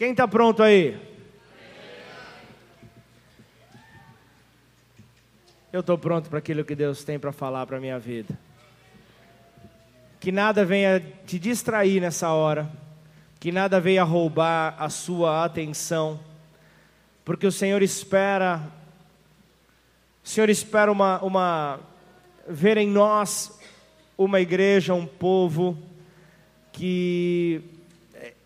Quem está pronto aí? Eu estou pronto para aquilo que Deus tem para falar para a minha vida. Que nada venha te distrair nessa hora, que nada venha roubar a sua atenção, porque o Senhor espera, o Senhor espera uma, uma ver em nós uma igreja, um povo que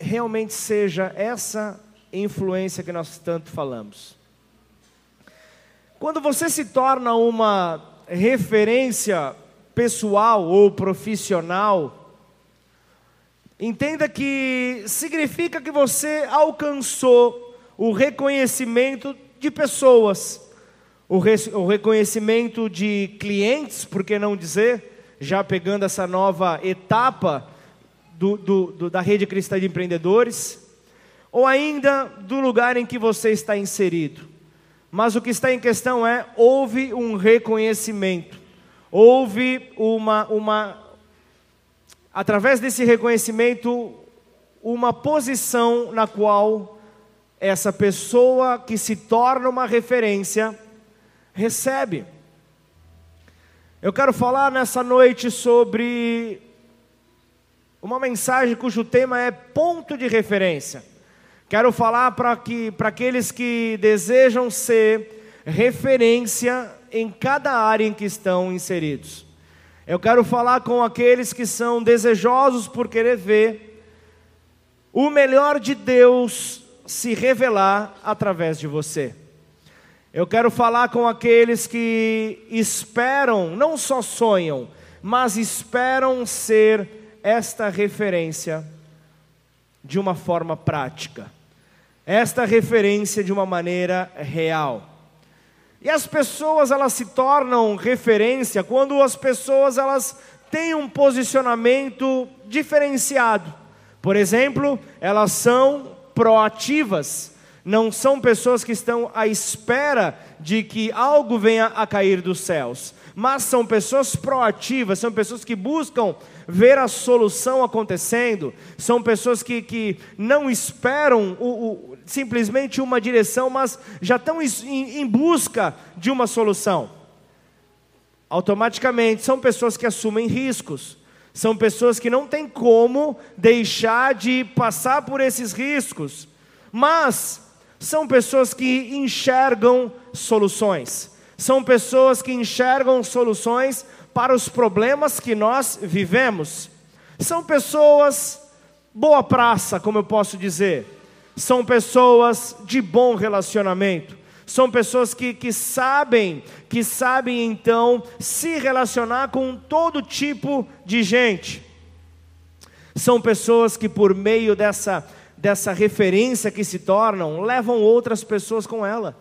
realmente seja essa influência que nós tanto falamos. Quando você se torna uma referência pessoal ou profissional, entenda que significa que você alcançou o reconhecimento de pessoas, o, o reconhecimento de clientes, por que não dizer, já pegando essa nova etapa do, do, do, da rede cristã de empreendedores, ou ainda do lugar em que você está inserido. Mas o que está em questão é: houve um reconhecimento, houve uma, uma através desse reconhecimento, uma posição na qual essa pessoa que se torna uma referência recebe. Eu quero falar nessa noite sobre uma mensagem cujo tema é ponto de referência. Quero falar para que, aqueles que desejam ser referência em cada área em que estão inseridos. Eu quero falar com aqueles que são desejosos por querer ver o melhor de Deus se revelar através de você. Eu quero falar com aqueles que esperam, não só sonham, mas esperam ser esta referência de uma forma prática esta referência de uma maneira real. E as pessoas elas se tornam referência quando as pessoas elas têm um posicionamento diferenciado. Por exemplo, elas são proativas, não são pessoas que estão à espera de que algo venha a cair dos céus, mas são pessoas proativas, são pessoas que buscam ver a solução acontecendo, são pessoas que, que não esperam o, o, simplesmente uma direção, mas já estão em, em busca de uma solução. Automaticamente, são pessoas que assumem riscos, são pessoas que não têm como deixar de passar por esses riscos, mas são pessoas que enxergam soluções, são pessoas que enxergam soluções para os problemas que nós vivemos. São pessoas boa praça, como eu posso dizer. São pessoas de bom relacionamento. São pessoas que, que sabem, que sabem então se relacionar com todo tipo de gente. São pessoas que por meio dessa dessa referência que se tornam, levam outras pessoas com ela.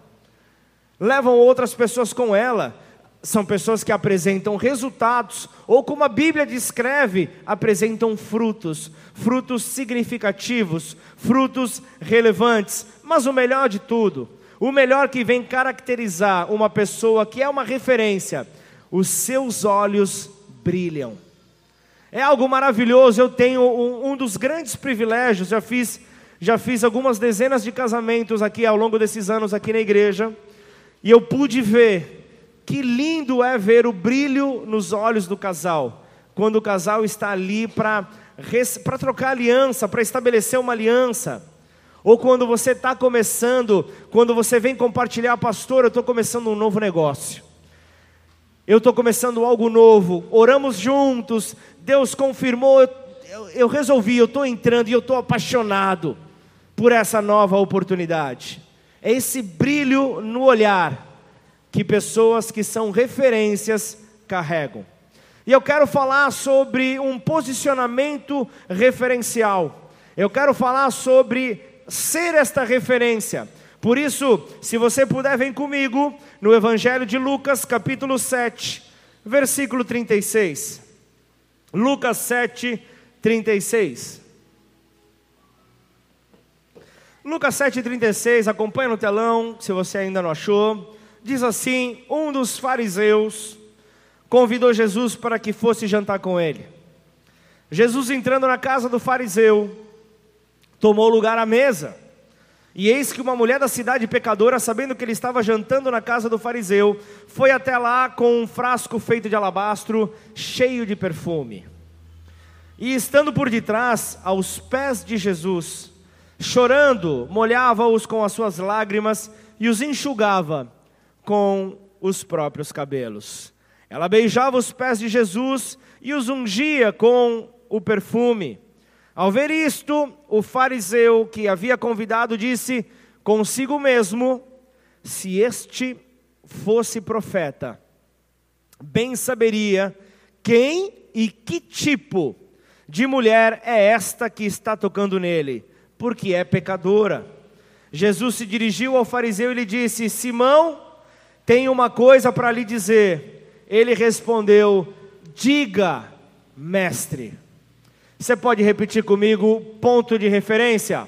Levam outras pessoas com ela são pessoas que apresentam resultados, ou como a Bíblia descreve, apresentam frutos, frutos significativos, frutos relevantes. Mas o melhor de tudo, o melhor que vem caracterizar uma pessoa que é uma referência, os seus olhos brilham. É algo maravilhoso. Eu tenho um, um dos grandes privilégios. Já fiz, já fiz algumas dezenas de casamentos aqui ao longo desses anos aqui na igreja, e eu pude ver que lindo é ver o brilho nos olhos do casal, quando o casal está ali para trocar aliança, para estabelecer uma aliança. Ou quando você está começando, quando você vem compartilhar, pastor, eu estou começando um novo negócio. Eu estou começando algo novo. Oramos juntos, Deus confirmou, eu, eu, eu resolvi, eu estou entrando e eu estou apaixonado por essa nova oportunidade. É esse brilho no olhar que pessoas que são referências carregam. E eu quero falar sobre um posicionamento referencial. Eu quero falar sobre ser esta referência. Por isso, se você puder, vem comigo no Evangelho de Lucas, capítulo 7, versículo 36. Lucas 7, 36. Lucas 7,36, acompanha no telão, se você ainda não achou diz assim: um dos fariseus convidou Jesus para que fosse jantar com ele. Jesus entrando na casa do fariseu, tomou lugar à mesa. E eis que uma mulher da cidade pecadora, sabendo que ele estava jantando na casa do fariseu, foi até lá com um frasco feito de alabastro, cheio de perfume. E estando por detrás, aos pés de Jesus, chorando, molhava-os com as suas lágrimas e os enxugava com os próprios cabelos. Ela beijava os pés de Jesus e os ungia com o perfume. Ao ver isto, o fariseu que havia convidado disse consigo mesmo: se este fosse profeta, bem saberia quem e que tipo de mulher é esta que está tocando nele, porque é pecadora. Jesus se dirigiu ao fariseu e lhe disse: Simão, tenho uma coisa para lhe dizer. Ele respondeu: Diga, mestre. Você pode repetir comigo ponto de referência?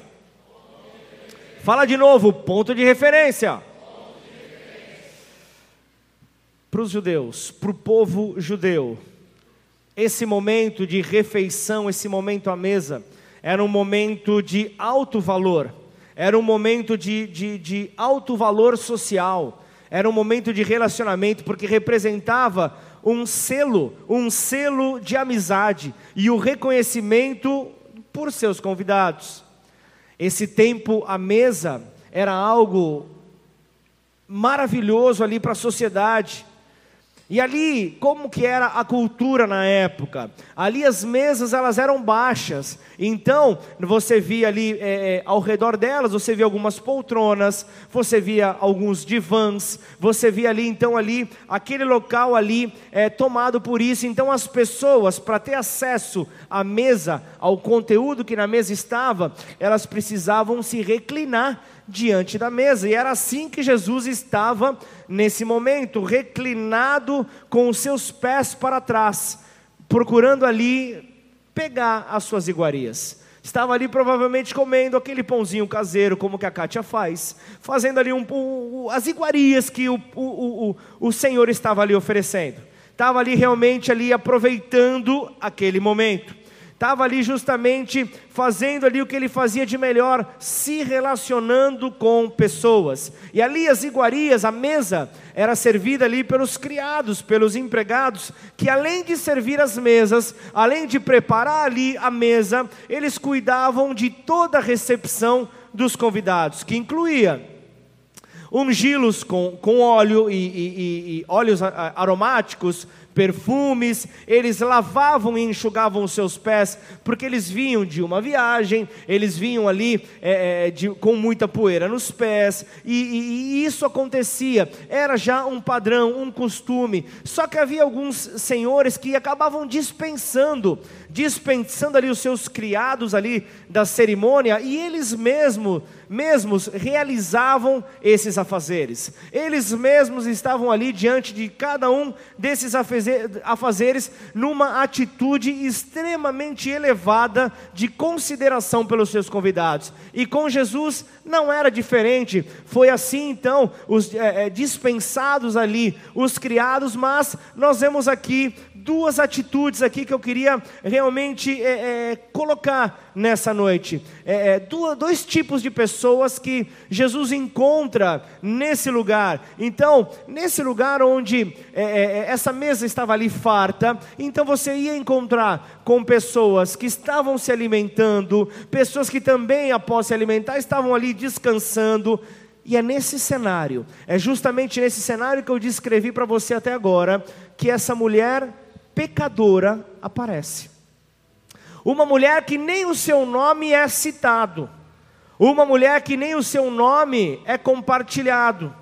Fala de novo, ponto de referência. Para os judeus, para o povo judeu, esse momento de refeição, esse momento à mesa, era um momento de alto valor, era um momento de, de, de alto valor social, era um momento de relacionamento, porque representava um selo, um selo de amizade e o reconhecimento por seus convidados. Esse tempo à mesa era algo maravilhoso ali para a sociedade. E ali, como que era a cultura na época? Ali as mesas elas eram baixas, então você via ali é, é, ao redor delas, você via algumas poltronas, você via alguns divãs, você via ali então ali aquele local ali é, tomado por isso. Então as pessoas para ter acesso à mesa, ao conteúdo que na mesa estava, elas precisavam se reclinar diante da mesa. E era assim que Jesus estava nesse momento, reclinado com os seus pés para trás, procurando ali pegar as suas iguarias. Estava ali provavelmente comendo aquele pãozinho caseiro, como que a Kátia faz, fazendo ali um, um, as iguarias que o, o, o, o Senhor estava ali oferecendo. Estava ali realmente ali aproveitando aquele momento estava ali justamente fazendo ali o que ele fazia de melhor, se relacionando com pessoas. E ali as iguarias, a mesa, era servida ali pelos criados, pelos empregados, que além de servir as mesas, além de preparar ali a mesa, eles cuidavam de toda a recepção dos convidados, que incluía ungí-los com, com óleo e, e, e óleos aromáticos, perfumes, eles lavavam e enxugavam os seus pés, porque eles vinham de uma viagem, eles vinham ali é, é, de, com muita poeira nos pés, e, e, e, isso acontecia, era já um padrão, um costume. Só que havia alguns senhores que acabavam dispensando, dispensando ali os seus criados ali da cerimônia, e eles mesmos mesmos realizavam esses afazeres. Eles mesmos estavam ali diante de cada um desses afazeres numa atitude extremamente elevada de consideração pelos seus convidados. E com Jesus não era diferente. Foi assim então, os é, dispensados ali, os criados, mas nós vemos aqui duas atitudes aqui que eu queria realmente é, é, colocar nessa noite. É, é dois tipos de pessoas que Jesus encontra nesse lugar. Então, nesse lugar onde é, é, essa mesa estava ali farta, então você ia encontrar com pessoas que estavam se alimentando, pessoas que também, após se alimentar, estavam ali descansando. E é nesse cenário, é justamente nesse cenário que eu descrevi para você até agora, que essa mulher pecadora aparece. Uma mulher que nem o seu nome é citado. Uma mulher que nem o seu nome é compartilhado.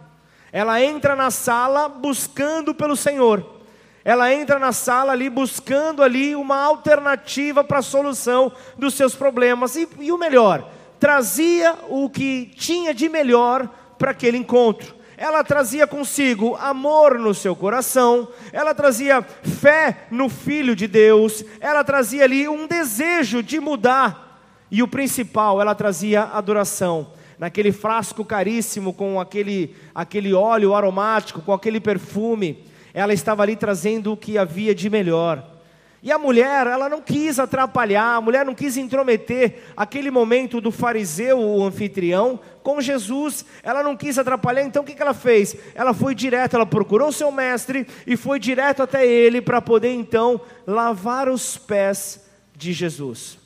Ela entra na sala buscando pelo Senhor. Ela entra na sala ali buscando ali uma alternativa para a solução dos seus problemas. E, e o melhor, trazia o que tinha de melhor para aquele encontro ela trazia consigo amor no seu coração, ela trazia fé no Filho de Deus, ela trazia ali um desejo de mudar, e o principal, ela trazia adoração. Naquele frasco caríssimo, com aquele, aquele óleo aromático, com aquele perfume, ela estava ali trazendo o que havia de melhor. E a mulher, ela não quis atrapalhar, a mulher não quis intrometer aquele momento do fariseu, o anfitrião, com Jesus. Ela não quis atrapalhar, então o que ela fez? Ela foi direto, ela procurou seu mestre e foi direto até ele para poder então lavar os pés de Jesus.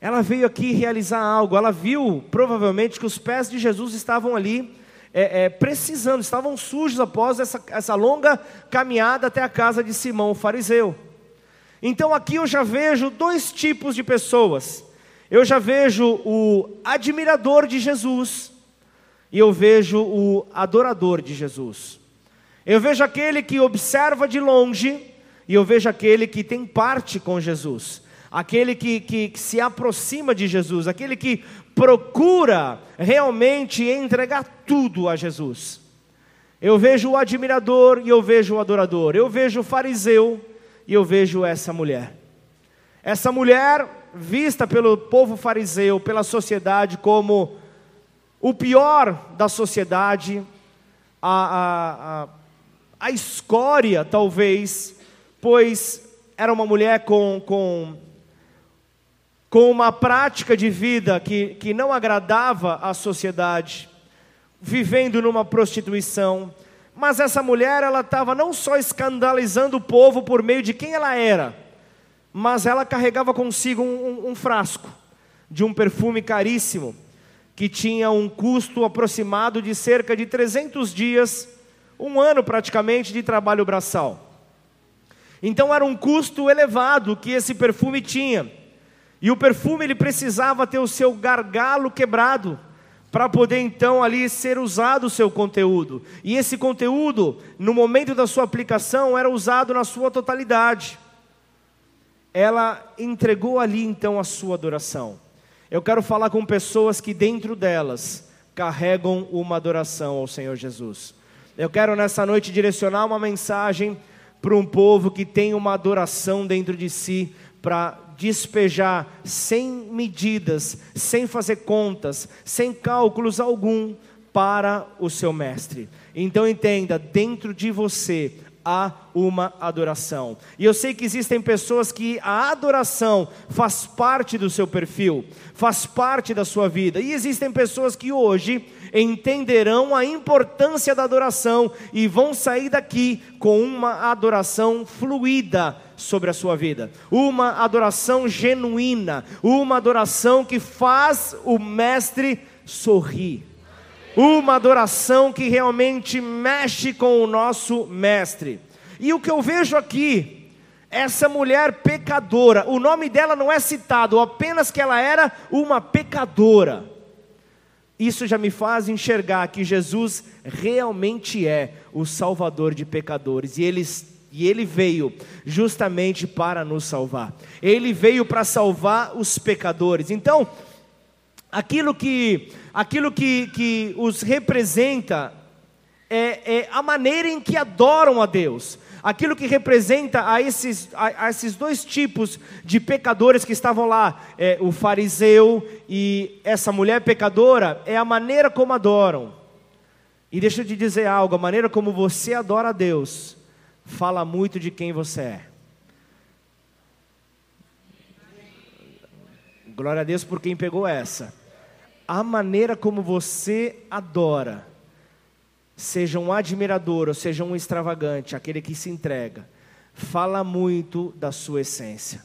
Ela veio aqui realizar algo, ela viu provavelmente que os pés de Jesus estavam ali é, é, precisando, estavam sujos após essa, essa longa caminhada até a casa de Simão, o fariseu. Então aqui eu já vejo dois tipos de pessoas. Eu já vejo o admirador de Jesus e eu vejo o adorador de Jesus. Eu vejo aquele que observa de longe e eu vejo aquele que tem parte com Jesus aquele que, que, que, se aproxima de Jesus, aquele que procura realmente entregar tudo a Jesus. Eu vejo o admirador e eu vejo o adorador. Eu vejo o fariseu e eu vejo essa mulher. Essa mulher, vista pelo povo fariseu, pela sociedade, como o pior da sociedade, a, a, a, a escória, talvez, pois era uma mulher com, com com uma prática de vida que, que não agradava à sociedade, vivendo numa prostituição. Mas essa mulher, ela estava não só escandalizando o povo por meio de quem ela era, mas ela carregava consigo um, um, um frasco de um perfume caríssimo, que tinha um custo aproximado de cerca de 300 dias, um ano praticamente de trabalho braçal. Então era um custo elevado que esse perfume tinha. E o perfume ele precisava ter o seu gargalo quebrado para poder então ali ser usado o seu conteúdo. E esse conteúdo, no momento da sua aplicação, era usado na sua totalidade. Ela entregou ali então a sua adoração. Eu quero falar com pessoas que dentro delas carregam uma adoração ao Senhor Jesus. Eu quero nessa noite direcionar uma mensagem para um povo que tem uma adoração dentro de si para despejar sem medidas, sem fazer contas, sem cálculos algum para o seu mestre. Então entenda, dentro de você há uma adoração. E eu sei que existem pessoas que a adoração faz parte do seu perfil, faz parte da sua vida. E existem pessoas que hoje entenderão a importância da adoração e vão sair daqui com uma adoração fluida sobre a sua vida, uma adoração genuína, uma adoração que faz o mestre sorrir. Uma adoração que realmente mexe com o nosso mestre. E o que eu vejo aqui, essa mulher pecadora, o nome dela não é citado, apenas que ela era uma pecadora. Isso já me faz enxergar que Jesus realmente é o Salvador de pecadores e ele, e ele veio justamente para nos salvar. Ele veio para salvar os pecadores. Então, aquilo que, aquilo que, que os representa é, é a maneira em que adoram a Deus aquilo que representa a esses, a, a esses dois tipos de pecadores que estavam lá, é, o fariseu e essa mulher pecadora, é a maneira como adoram. E deixa eu te dizer algo: a maneira como você adora a Deus fala muito de quem você é. Glória a Deus por quem pegou essa. A maneira como você adora seja um admirador ou seja um extravagante, aquele que se entrega, fala muito da sua essência,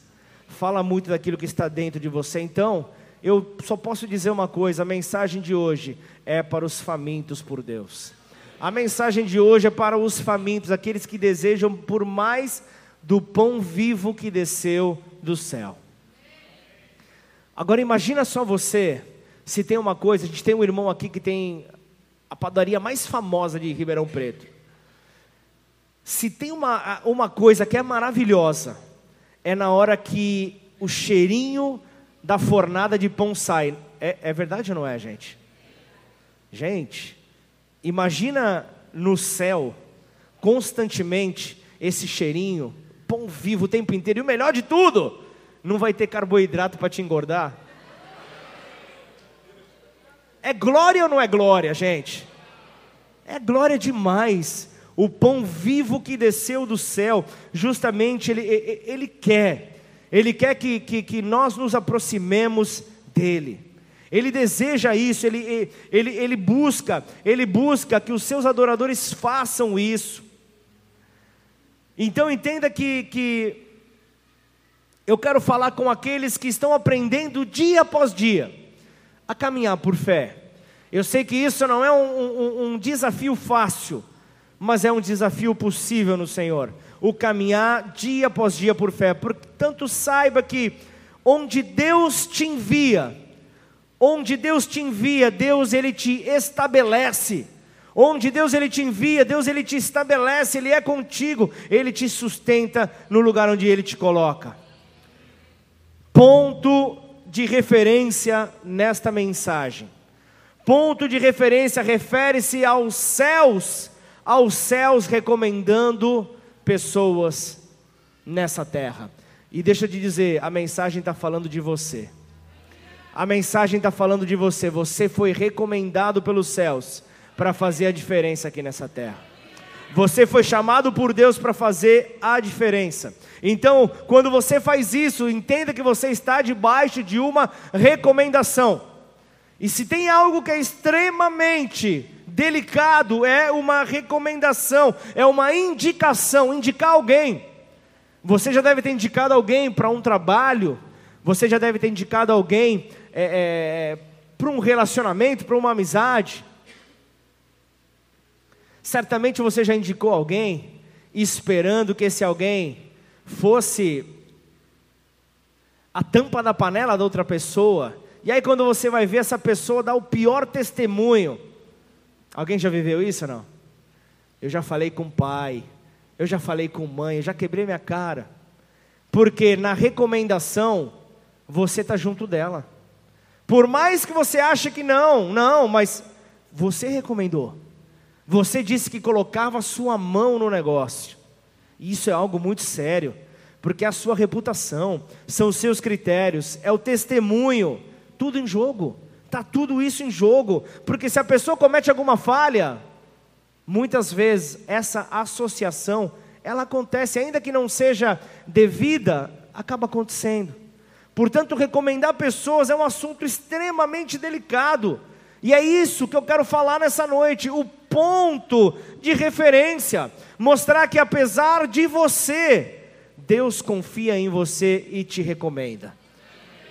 fala muito daquilo que está dentro de você. Então, eu só posso dizer uma coisa: a mensagem de hoje é para os famintos por Deus. A mensagem de hoje é para os famintos, aqueles que desejam por mais do pão vivo que desceu do céu. Agora imagina só você, se tem uma coisa, a gente tem um irmão aqui que tem a padaria mais famosa de Ribeirão Preto. Se tem uma, uma coisa que é maravilhosa, é na hora que o cheirinho da fornada de pão sai. É, é verdade ou não é, gente? Gente, imagina no céu, constantemente, esse cheirinho, pão vivo o tempo inteiro, e o melhor de tudo, não vai ter carboidrato para te engordar. É glória ou não é glória, gente? É glória demais. o pão vivo que desceu do céu, justamente Ele, ele quer, Ele quer que, que, que nós nos aproximemos dEle. Ele deseja isso, ele, ele, ele busca, ele busca que os seus adoradores façam isso. Então entenda que, que eu quero falar com aqueles que estão aprendendo dia após dia a caminhar por fé. Eu sei que isso não é um, um, um desafio fácil, mas é um desafio possível no Senhor. O caminhar dia após dia por fé. Portanto, saiba que onde Deus te envia, onde Deus te envia, Deus ele te estabelece. Onde Deus ele te envia, Deus ele te estabelece, ele é contigo, ele te sustenta no lugar onde ele te coloca. Ponto de referência nesta mensagem. Ponto de referência refere-se aos céus, aos céus recomendando pessoas nessa terra. E deixa eu te dizer, a mensagem está falando de você. A mensagem está falando de você. Você foi recomendado pelos céus para fazer a diferença aqui nessa terra. Você foi chamado por Deus para fazer a diferença. Então, quando você faz isso, entenda que você está debaixo de uma recomendação. E se tem algo que é extremamente delicado, é uma recomendação, é uma indicação, indicar alguém. Você já deve ter indicado alguém para um trabalho, você já deve ter indicado alguém é, é, para um relacionamento, para uma amizade. Certamente você já indicou alguém, esperando que esse alguém fosse a tampa da panela da outra pessoa, e aí quando você vai ver essa pessoa dar o pior testemunho. Alguém já viveu isso ou não? Eu já falei com pai, eu já falei com mãe, eu já quebrei minha cara. Porque na recomendação você está junto dela. Por mais que você ache que não, não, mas você recomendou. Você disse que colocava sua mão no negócio. Isso é algo muito sério, porque é a sua reputação, são os seus critérios, é o testemunho, tudo em jogo. Está tudo isso em jogo, porque se a pessoa comete alguma falha, muitas vezes essa associação, ela acontece, ainda que não seja devida, acaba acontecendo. Portanto, recomendar pessoas é um assunto extremamente delicado, e é isso que eu quero falar nessa noite, o ponto de referência, mostrar que apesar de você, Deus confia em você e te recomenda.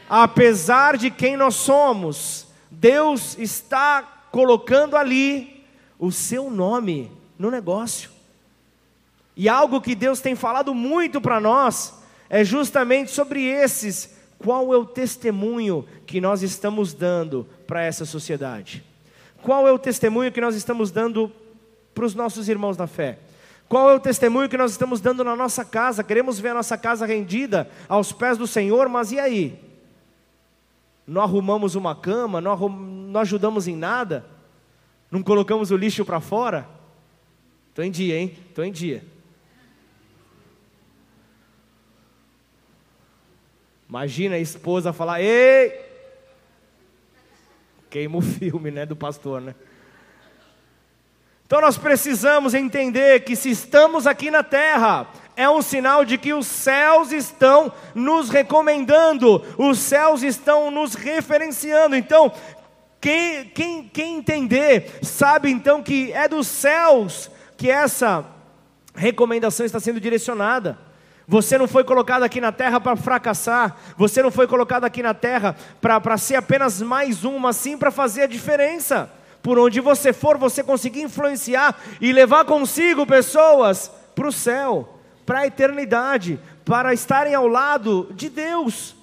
Apesar de quem nós somos, Deus está colocando ali o seu nome no negócio. E algo que Deus tem falado muito para nós é justamente sobre esses. Qual é o testemunho que nós estamos dando para essa sociedade? Qual é o testemunho que nós estamos dando para os nossos irmãos na fé? Qual é o testemunho que nós estamos dando na nossa casa? Queremos ver a nossa casa rendida aos pés do Senhor, mas e aí? Não arrumamos uma cama, não, arrum... não ajudamos em nada? Não colocamos o lixo para fora? Estou em dia, hein? Estou em dia. Imagina a esposa falar: Ei, Queima o filme, né, do pastor, né? Então nós precisamos entender que se estamos aqui na terra, é um sinal de que os céus estão nos recomendando, os céus estão nos referenciando. Então, quem, quem, quem entender, sabe então que é dos céus que essa recomendação está sendo direcionada. Você não foi colocado aqui na terra para fracassar, você não foi colocado aqui na terra para ser apenas mais um, mas sim para fazer a diferença. Por onde você for, você conseguir influenciar e levar consigo pessoas para o céu, para a eternidade, para estarem ao lado de Deus,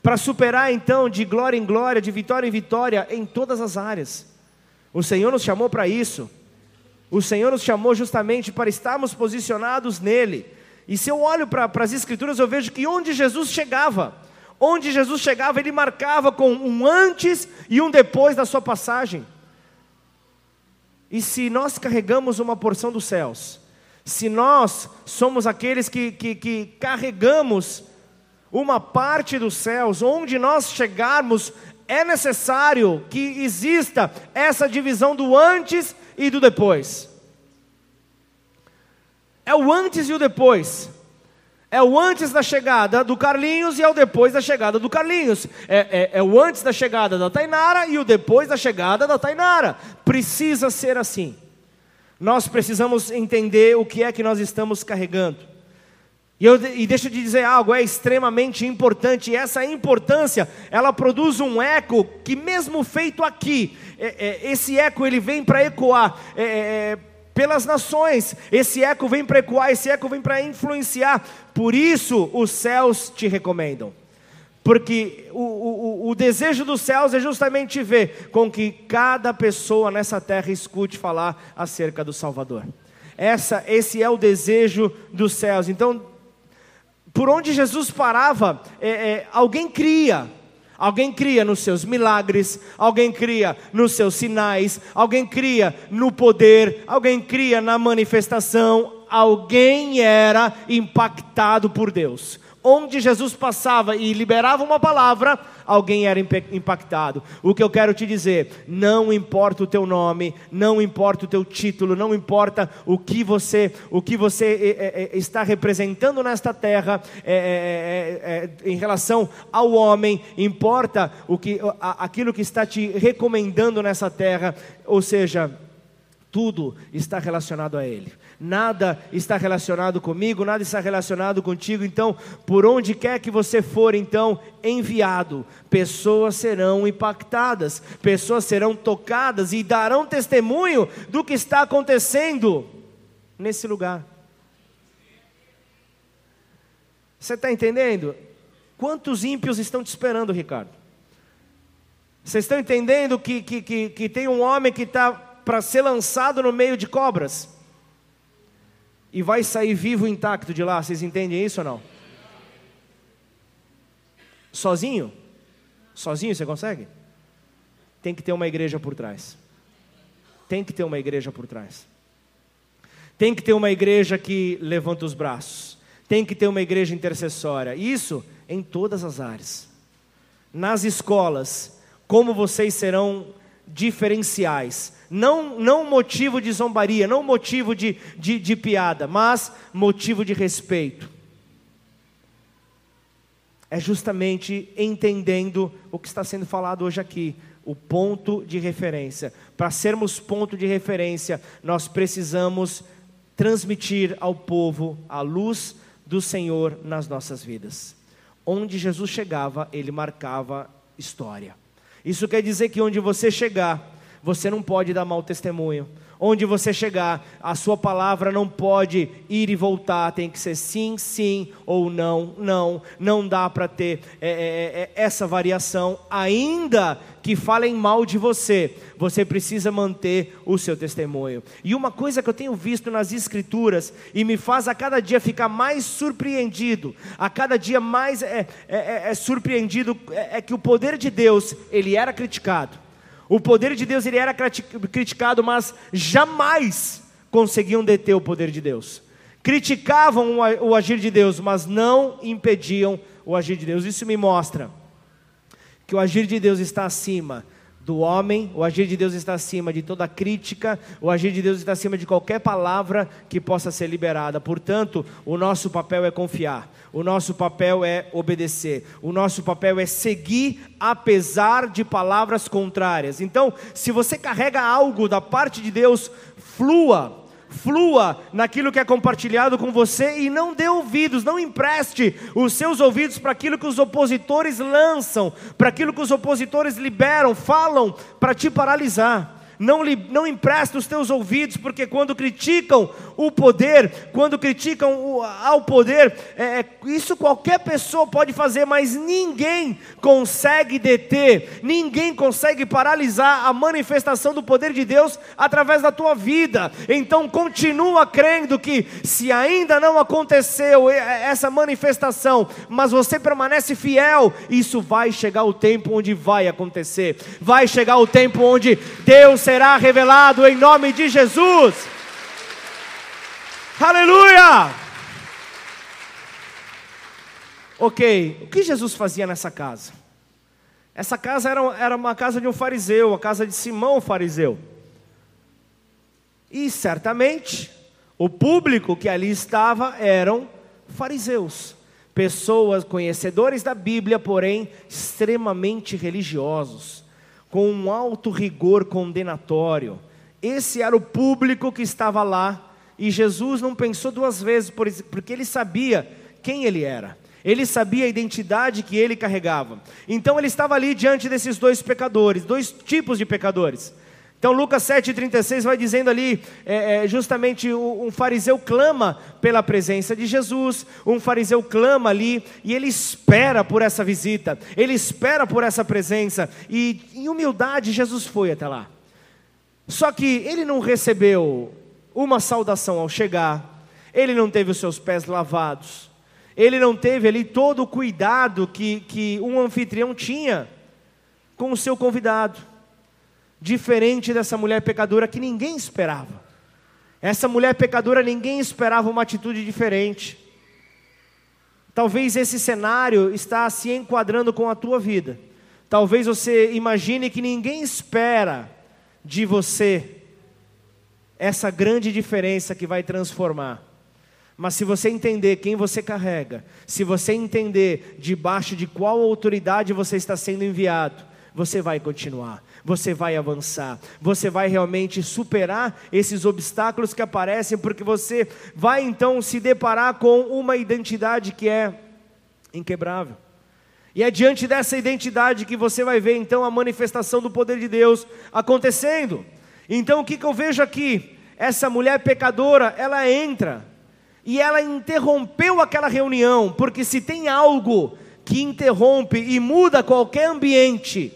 para superar então de glória em glória, de vitória em vitória em todas as áreas. O Senhor nos chamou para isso. O Senhor nos chamou justamente para estarmos posicionados nele e se eu olho para as Escrituras, eu vejo que onde Jesus chegava, onde Jesus chegava, ele marcava com um antes e um depois da sua passagem. E se nós carregamos uma porção dos céus, se nós somos aqueles que, que, que carregamos uma parte dos céus, onde nós chegarmos, é necessário que exista essa divisão do antes e do depois. É o antes e o depois. É o antes da chegada do Carlinhos e é o depois da chegada do Carlinhos. É, é, é, o antes da chegada da Tainara e o depois da chegada da Tainara. Precisa ser assim. Nós precisamos entender o que é que nós estamos carregando. E, eu, e deixa eu te dizer algo, é extremamente importante, e essa importância, ela produz um eco que mesmo feito aqui, é, é, esse eco ele vem para ecoar é, é, pelas nações, esse eco vem para ecoar, esse eco vem para influenciar, por isso os céus te recomendam. Porque o, o, o, desejo dos céus é justamente ver com que cada pessoa nessa terra escute falar acerca do Salvador. Essa, esse é o desejo dos céus. Então, por onde Jesus parava, é, é, alguém cria. Alguém cria nos seus milagres, alguém cria nos seus sinais, alguém cria no poder, alguém cria na manifestação, alguém era impactado por Deus onde Jesus passava e liberava uma palavra, alguém era impactado. O que eu quero te dizer, não importa o teu nome, não importa o teu título, não importa o que você, o que você é, é, está representando nesta terra é, em relação ao homem, importa o que, aquilo que está te recomendando nessa terra, ou seja, tudo está relacionado a Ele. Nada está relacionado comigo, nada está relacionado contigo. Então, por onde quer que você for, então, enviado, pessoas serão impactadas, pessoas serão tocadas e darão testemunho do que está acontecendo nesse lugar. Você está entendendo? Quantos ímpios estão te esperando, Ricardo? Vocês estão entendendo que, que, que, que tem um homem que está para ser lançado no meio de cobras. E vai sair vivo intacto de lá, vocês entendem isso ou não? Sozinho? Sozinho você consegue? Tem que ter uma igreja por trás. Tem que ter uma igreja por trás. Tem que ter uma igreja que levanta os braços. Tem que ter uma igreja intercessória. Isso em todas as áreas. Nas escolas, como vocês serão diferenciais não, não motivo de zombaria, não motivo de, de, de piada, mas motivo de respeito. É justamente entendendo o que está sendo falado hoje aqui, o ponto de referência. Para sermos ponto de referência, nós precisamos transmitir ao povo a luz do Senhor nas nossas vidas. Onde Jesus chegava, ele marcava história. Isso quer dizer que onde você chegar, você não pode dar mau testemunho. Onde você chegar, a sua palavra não pode ir e voltar, tem que ser sim, sim ou não, não. Não dá para ter é, é, é, essa variação, ainda que falem mal de você, você precisa manter o seu testemunho. E uma coisa que eu tenho visto nas Escrituras e me faz a cada dia ficar mais surpreendido, a cada dia mais é, é, é, é surpreendido, é, é que o poder de Deus ele era criticado o poder de Deus ele era criticado, mas jamais conseguiam deter o poder de Deus. Criticavam o agir de Deus, mas não impediam o agir de Deus. Isso me mostra que o agir de Deus está acima do homem, o agir de Deus está acima de toda crítica, o agir de Deus está acima de qualquer palavra que possa ser liberada. Portanto, o nosso papel é confiar, o nosso papel é obedecer, o nosso papel é seguir apesar de palavras contrárias. Então, se você carrega algo da parte de Deus, flua flua naquilo que é compartilhado com você e não dê ouvidos, não empreste os seus ouvidos para aquilo que os opositores lançam, para aquilo que os opositores liberam, falam para te paralisar não, lhe, não empresta os teus ouvidos, porque quando criticam o poder, quando criticam o, ao poder, é, é, isso qualquer pessoa pode fazer, mas ninguém consegue deter, ninguém consegue paralisar a manifestação do poder de Deus através da tua vida. Então continua crendo que se ainda não aconteceu essa manifestação, mas você permanece fiel, isso vai chegar o tempo onde vai acontecer. Vai chegar o tempo onde Deus será revelado em nome de Jesus. Aleluia! Ok, o que Jesus fazia nessa casa? Essa casa era, era uma casa de um fariseu, a casa de Simão fariseu. E certamente O público que ali estava eram fariseus, pessoas conhecedores da Bíblia, porém extremamente religiosos, com um alto rigor condenatório. Esse era o público que estava lá, e Jesus não pensou duas vezes, porque ele sabia quem ele era. Ele sabia a identidade que ele carregava. Então ele estava ali diante desses dois pecadores, dois tipos de pecadores. Então Lucas 7,36 vai dizendo ali, é, é, justamente um fariseu clama pela presença de Jesus, um fariseu clama ali e ele espera por essa visita, ele espera por essa presença, e em humildade Jesus foi até lá. Só que ele não recebeu uma saudação ao chegar, ele não teve os seus pés lavados, ele não teve ali todo o cuidado que, que um anfitrião tinha com o seu convidado diferente dessa mulher pecadora que ninguém esperava. Essa mulher pecadora, ninguém esperava uma atitude diferente. Talvez esse cenário está se enquadrando com a tua vida. Talvez você imagine que ninguém espera de você essa grande diferença que vai transformar. Mas se você entender quem você carrega, se você entender debaixo de qual autoridade você está sendo enviado, você vai continuar, você vai avançar, você vai realmente superar esses obstáculos que aparecem, porque você vai então se deparar com uma identidade que é inquebrável. E é diante dessa identidade que você vai ver então a manifestação do poder de Deus acontecendo. Então o que, que eu vejo aqui? Essa mulher pecadora, ela entra e ela interrompeu aquela reunião, porque se tem algo que interrompe e muda qualquer ambiente,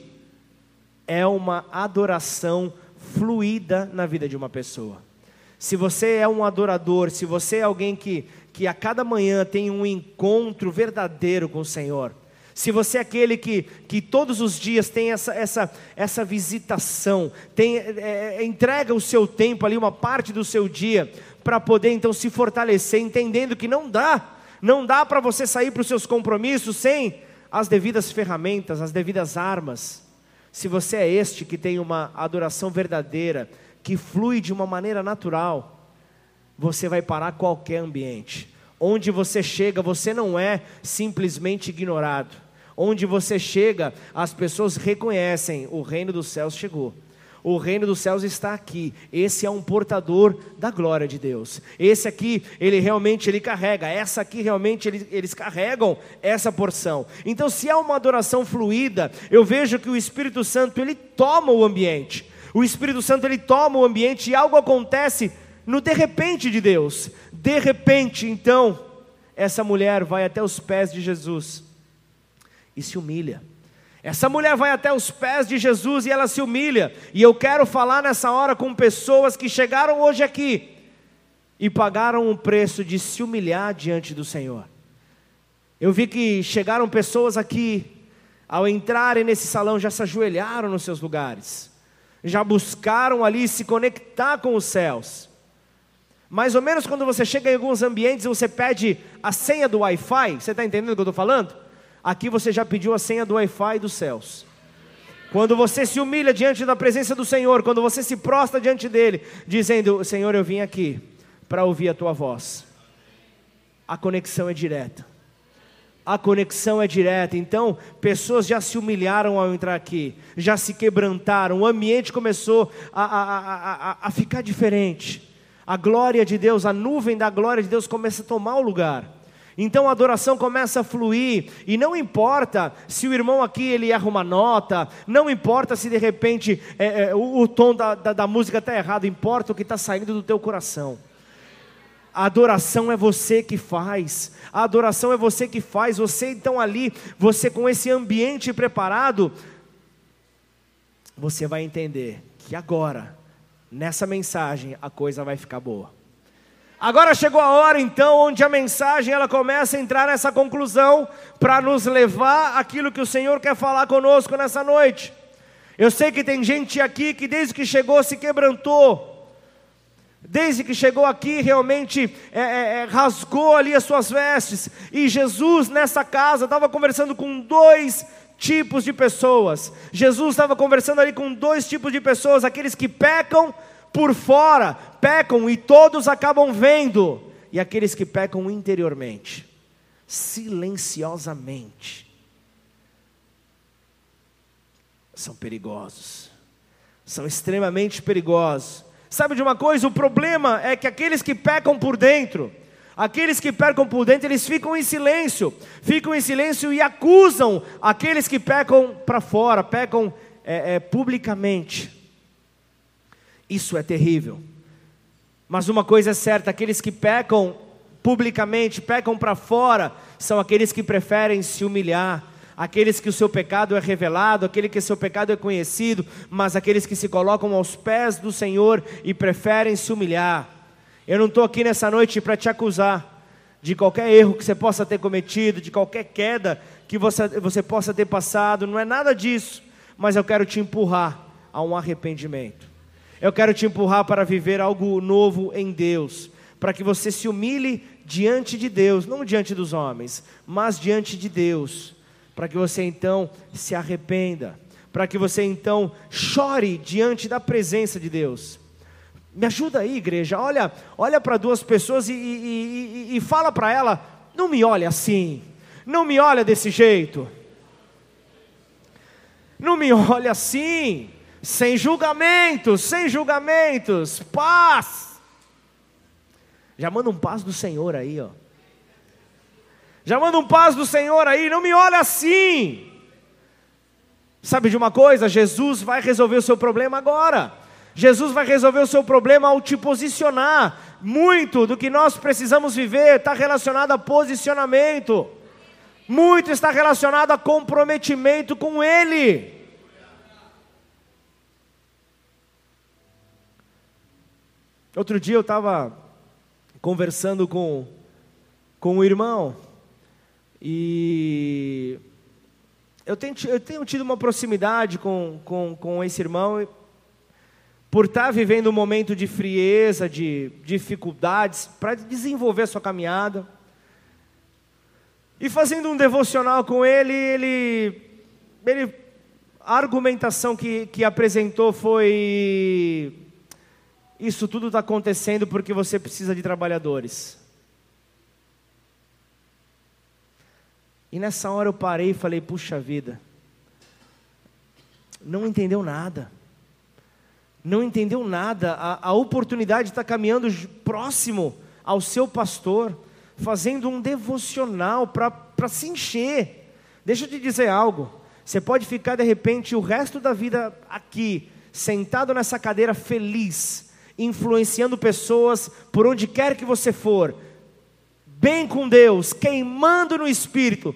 é uma adoração fluida na vida de uma pessoa. Se você é um adorador, se você é alguém que, que a cada manhã tem um encontro verdadeiro com o Senhor, se você é aquele que, que todos os dias tem essa, essa, essa visitação, tem, é, é entrega o seu tempo ali, uma parte do seu dia, para poder então se fortalecer, entendendo que não dá, não dá para você sair para os seus compromissos sem as devidas ferramentas, as devidas armas. Se você é este que tem uma adoração verdadeira, que flui de uma maneira natural, você vai parar qualquer ambiente. Onde você chega, você não é simplesmente ignorado. Onde você chega, as pessoas reconhecem: o reino dos céus chegou o reino dos céus está aqui. Esse é um portador da glória de Deus. Esse aqui, ele realmente ele carrega. Essa aqui realmente eles, eles carregam essa porção. Então, se é uma adoração fluida, eu vejo que o Espírito Santo ele toma o ambiente. O Espírito Santo ele toma o ambiente e algo acontece no de repente de Deus. De repente, então, essa mulher vai até os pés de Jesus e se humilha. Essa mulher vai até os pés de Jesus e ela se humilha. E eu quero falar nessa hora com pessoas que chegaram hoje aqui e pagaram o preço de se humilhar diante do Senhor. Eu vi que chegaram pessoas aqui, ao entrarem nesse salão, já se ajoelharam nos seus lugares, já buscaram ali se conectar com os céus. Mais ou menos quando você chega em alguns ambientes, você pede a senha do Wi-Fi, você está entendendo o que eu estou falando? Aqui você já pediu a senha do Wi-Fi dos céus. Quando você se humilha diante da presença do Senhor, quando você se prostra diante dele, dizendo: Senhor, eu vim aqui para ouvir a tua voz. A conexão é direta. A conexão é direta. Então, pessoas já se humilharam ao entrar aqui, já se quebrantaram, o ambiente começou a, a, a, a ficar diferente. A glória de Deus, a nuvem da glória de Deus começa a tomar o lugar. Então a adoração começa a fluir e não importa se o irmão aqui ele erra uma nota, não importa se de repente é, é, o, o, tom da, da, da música está errado, importa o que está saindo do teu coração. A adoração é você que faz. A adoração é você que faz. Você então ali, você com esse ambiente preparado, você vai entender que agora, nessa mensagem, a coisa vai ficar boa. Agora chegou a hora então onde a mensagem ela começa a entrar nessa conclusão para nos levar aquilo que o Senhor quer falar conosco nessa noite. Eu sei que tem gente aqui que desde que chegou se quebrantou, desde que chegou aqui realmente é, é, é rasgou ali as suas vestes. E Jesus nessa casa estava conversando com dois tipos de pessoas. Jesus estava conversando ali com dois tipos de pessoas: aqueles que pecam por fora pecam e todos acabam vendo, e aqueles que pecam interiormente, silenciosamente, são perigosos, são extremamente perigosos. Sabe de uma coisa? O problema é que aqueles que pecam por dentro, aqueles que pecam por dentro, eles ficam em silêncio, ficam em silêncio e acusam aqueles que pecam para fora, pecam é, é, publicamente. Isso é terrível. Mas uma coisa é certa: aqueles que pecam publicamente, pecam para fora, são aqueles que preferem se humilhar, aqueles que o seu pecado é revelado, aquele que o seu pecado é conhecido, mas aqueles que se colocam aos pés do Senhor e preferem se humilhar. Eu não estou aqui nessa noite para te acusar de qualquer erro que você possa ter cometido, de qualquer queda que você, você possa ter passado, não é nada disso, mas eu quero te empurrar a um arrependimento. Eu quero te empurrar para viver algo novo em Deus, para que você se humilhe diante de Deus, não diante dos homens, mas diante de Deus para que você então se arrependa, para que você então chore diante da presença de Deus. Me ajuda aí, igreja. Olha, olha para duas pessoas e, e, e, e fala para ela: não me olhe assim, não me olha desse jeito, não me olhe assim, sem julgamentos, sem julgamentos, paz. Já manda um paz do Senhor aí, ó. Já manda um paz do Senhor aí, não me olha assim. Sabe de uma coisa? Jesus vai resolver o seu problema agora. Jesus vai resolver o seu problema ao te posicionar. Muito do que nós precisamos viver está relacionado a posicionamento. Muito está relacionado a comprometimento com Ele. Outro dia eu estava conversando com, com um irmão, e eu tenho, eu tenho tido uma proximidade com, com, com esse irmão, por estar vivendo um momento de frieza, de dificuldades, para desenvolver a sua caminhada. E fazendo um devocional com ele, ele, ele a argumentação que, que apresentou foi: Isso tudo está acontecendo porque você precisa de trabalhadores. E nessa hora eu parei e falei: puxa vida, não entendeu nada. Não entendeu nada. A, a oportunidade está caminhando próximo ao seu pastor, fazendo um devocional para se encher. Deixa eu te dizer algo. Você pode ficar de repente o resto da vida aqui, sentado nessa cadeira feliz, influenciando pessoas por onde quer que você for, bem com Deus, queimando no espírito,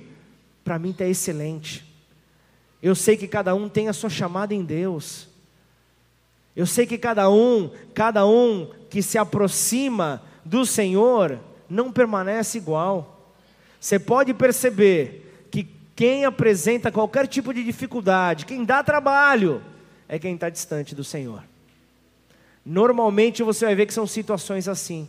para mim está excelente. Eu sei que cada um tem a sua chamada em Deus. Eu sei que cada um, cada um que se aproxima do Senhor não permanece igual. Você pode perceber que quem apresenta qualquer tipo de dificuldade, quem dá trabalho, é quem está distante do Senhor. Normalmente você vai ver que são situações assim.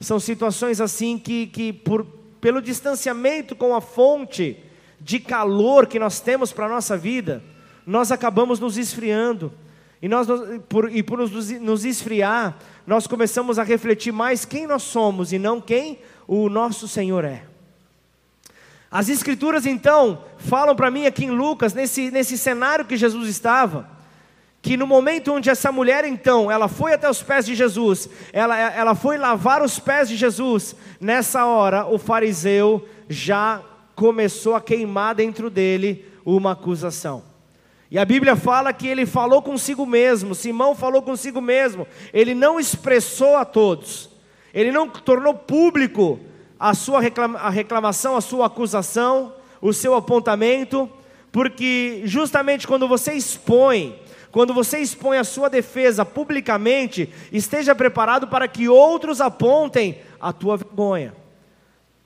São situações assim que, que por, pelo distanciamento com a fonte, de calor que nós temos para a nossa vida, nós acabamos nos esfriando. E, nós, por, e por nos, nos esfriar, nós começamos a refletir mais quem nós somos e não quem o nosso Senhor é. As Escrituras então falam para mim aqui em Lucas, nesse, nesse cenário que Jesus estava, que no momento onde essa mulher então, ela foi até os pés de Jesus, ela, ela foi lavar os pés de Jesus, nessa hora o fariseu já começou a queimar dentro dele uma acusação. E a Bíblia fala que ele falou consigo mesmo, Simão falou consigo mesmo, ele não expressou a todos, ele não tornou público a sua reclama, a reclamação, a sua acusação, o seu apontamento, porque justamente quando você expõe, quando você expõe a sua defesa publicamente, esteja preparado para que outros apontem a tua vergonha.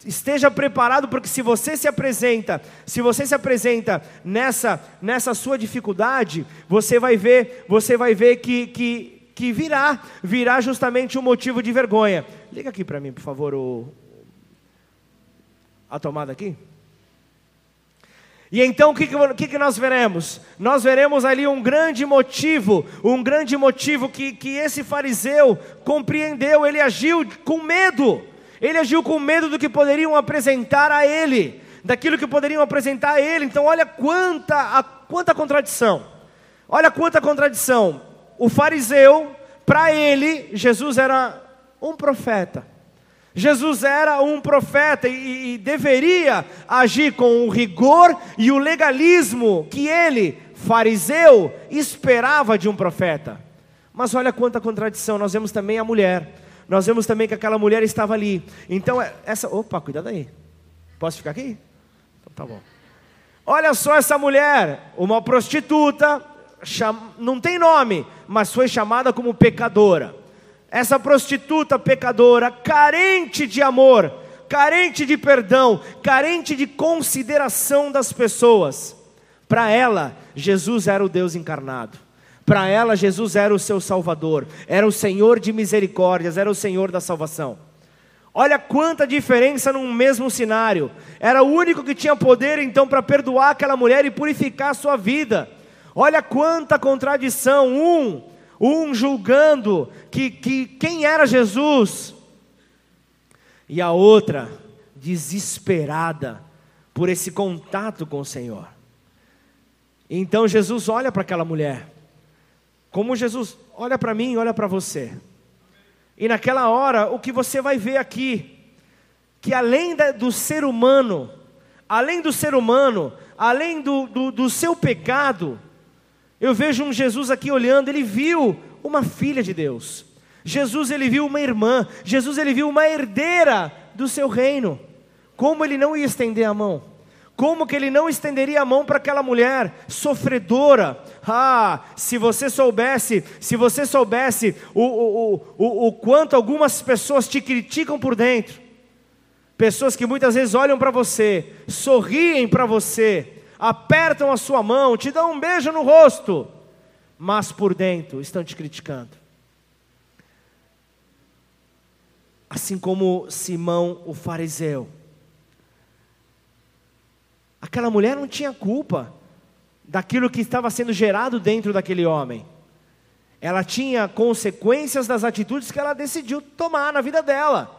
Esteja preparado porque se você se apresenta, se você se apresenta nessa nessa sua dificuldade, você vai ver, você vai ver que que, que virá, virá justamente um motivo de vergonha. Liga aqui para mim, por favor, o a tomada aqui. E então o que, que, que, nós veremos? Nós veremos ali um grande motivo, um grande motivo que, que esse fariseu compreendeu, ele agiu com medo, ele agiu com medo do que poderiam apresentar a ele, daquilo que poderiam apresentar a ele. Então, olha quanta, a, quanta contradição, olha quanta contradição. O fariseu, para ele, Jesus era um profeta. Jesus era um profeta e, e, deveria agir com o rigor e o legalismo que ele, fariseu, esperava de um profeta. Mas olha quanta contradição, nós vemos também a mulher. Nós vemos também que aquela mulher estava ali. Então, é, essa. Opa, cuidado aí. Posso ficar aqui? Então, tá bom. Olha só essa mulher, uma prostituta, cham... não tem nome, mas foi chamada como pecadora essa prostituta pecadora, carente de amor, carente de perdão, carente de consideração das pessoas. Para ela, Jesus era o Deus encarnado. Para ela, Jesus era o seu Salvador, era o Senhor de misericórdias, era o Senhor da salvação. Olha quanta diferença num mesmo cenário. Era o único que tinha poder então para perdoar aquela mulher e purificar a sua vida. Olha quanta contradição. Um um julgando que, que quem era Jesus, e a outra desesperada por esse contato com o Senhor. Então Jesus olha para aquela mulher, como Jesus olha para mim, olha para você. E naquela hora, o que você vai ver aqui, que além da, do ser humano, além do ser humano, além do, do, do seu pecado, eu vejo um Jesus aqui olhando, ele viu uma filha de Deus. Jesus ele viu uma irmã, Jesus ele viu uma herdeira do seu reino. Como ele não ia estender a mão? Como que ele não estenderia a mão para aquela mulher sofredora? Ah, se você soubesse, se você soubesse o, o, o, o quanto algumas pessoas te criticam por dentro, pessoas que muitas vezes olham para você, sorriem para você, apertam a sua mão, te dão um beijo no rosto, mas por dentro estão te criticando. Assim como Simão, o fariseu. Aquela mulher não tinha culpa daquilo que estava sendo gerado dentro daquele homem. Ela tinha consequências das atitudes que ela decidiu tomar na vida dela.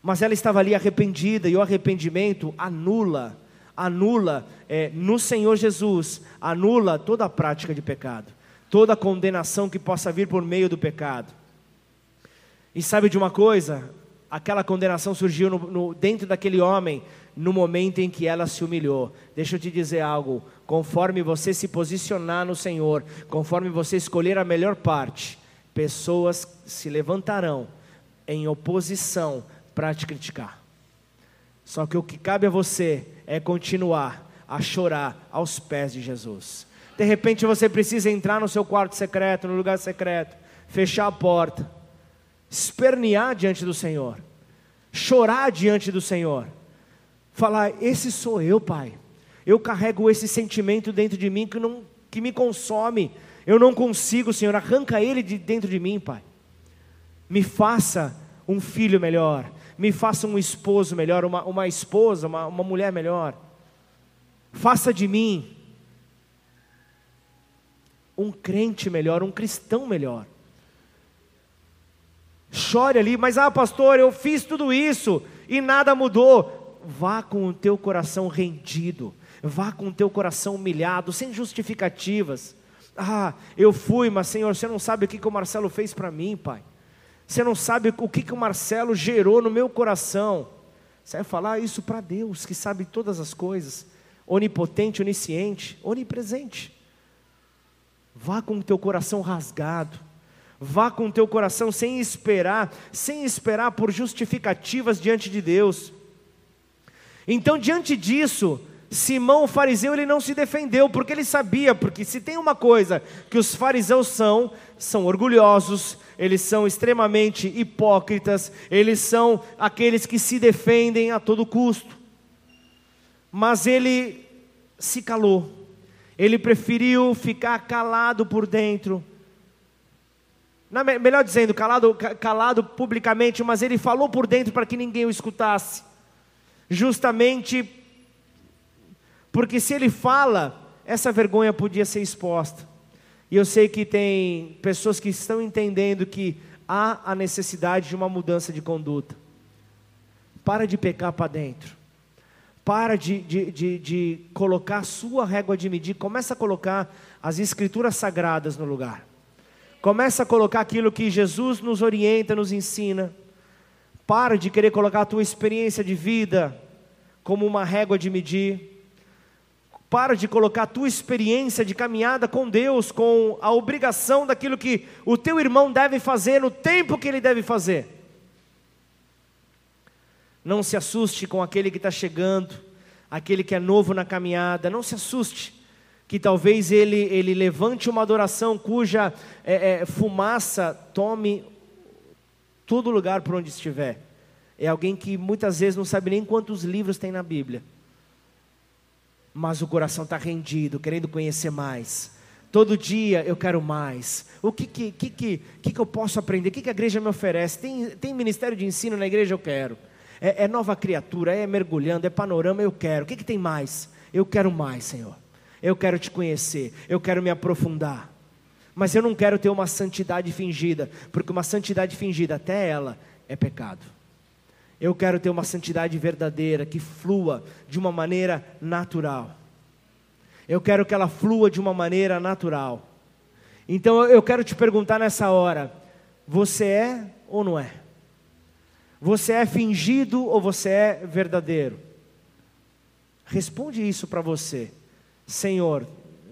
Mas ela estava ali arrependida, e o arrependimento anula anula é, no Senhor Jesus, anula toda a prática de pecado, toda a condenação que possa vir por meio do pecado. E sabe de uma coisa? Aquela condenação surgiu no, no, dentro daquele homem no momento em que ela se humilhou. Deixa eu te dizer algo: conforme você se posicionar no Senhor, conforme você escolher a melhor parte, pessoas se levantarão em oposição para te criticar. Só que o que cabe a você é continuar a chorar aos pés de Jesus. De repente você precisa entrar no seu quarto secreto, no lugar secreto, fechar a porta, espernear diante do Senhor, chorar diante do Senhor, falar: Esse sou eu, Pai. Eu carrego esse sentimento dentro de mim que, não, que me consome. Eu não consigo, Senhor, arranca ele de dentro de mim, Pai. Me faça um filho melhor, me faça um esposo melhor, uma, uma esposa, uma, uma mulher melhor. Faça de mim um crente melhor, um cristão melhor. Chore ali, mas ah, pastor, eu fiz tudo isso e nada mudou. Vá com o teu coração rendido, vá com o teu coração humilhado, sem justificativas. Ah, eu fui, mas Senhor, você não sabe o que, que o Marcelo fez para mim, Pai. Você não sabe o que, que o Marcelo gerou no meu coração. Você vai falar isso para Deus, que sabe todas as coisas, onipotente, onisciente, onipresente. Vá com o teu coração rasgado, vá com o teu coração sem esperar, sem esperar por justificativas diante de Deus. Então, diante disso, Simão o fariseu ele não se defendeu porque ele sabia, porque se tem uma coisa que os fariseus são, são orgulhosos, eles são extremamente hipócritas, eles são aqueles que se defendem a todo custo. Mas ele se calou, ele preferiu ficar calado por dentro. Não, melhor dizendo, calado, calado publicamente, mas ele falou por dentro para que ninguém o escutasse, justamente Porque se ele fala, essa vergonha podia ser exposta. E eu sei que tem pessoas que estão entendendo que há a necessidade de uma mudança de conduta. Para de pecar para dentro. Para de, de, de, de colocar a sua régua de medir. Começa a colocar as escrituras sagradas no lugar. Começa a colocar aquilo que Jesus nos orienta, nos ensina. Para de querer colocar a tua experiência de vida como uma régua de medir. Para de colocar a tua experiência de caminhada com Deus, com a obrigação daquilo que o teu irmão deve fazer no tempo que ele deve fazer. Não se assuste com aquele que está chegando, aquele que é novo na caminhada, não se assuste, que talvez ele, ele levante uma adoração cuja é, é, fumaça tome todo lugar por onde estiver. É alguém que muitas vezes não sabe nem quantos livros tem na Bíblia mas o coração está rendido, querendo conhecer mais. Todo dia eu quero mais. O que, que, que, que, que eu posso aprender? O que, que a igreja me oferece? Tem, tem ministério de ensino na igreja? Eu quero. É, é nova criatura, é mergulhando, é panorama, eu quero. O que, que tem mais? Eu quero mais, Senhor. Eu quero te conhecer, eu quero me aprofundar. Mas eu não quero ter uma santidade fingida, porque uma santidade fingida, até ela, é pecado. Eu quero ter uma santidade verdadeira que flua de uma maneira natural. Eu quero que ela flua de uma maneira natural. Então eu quero te perguntar nessa hora: você é ou não é? Você é fingido ou você é verdadeiro? Responde isso para você, Senhor,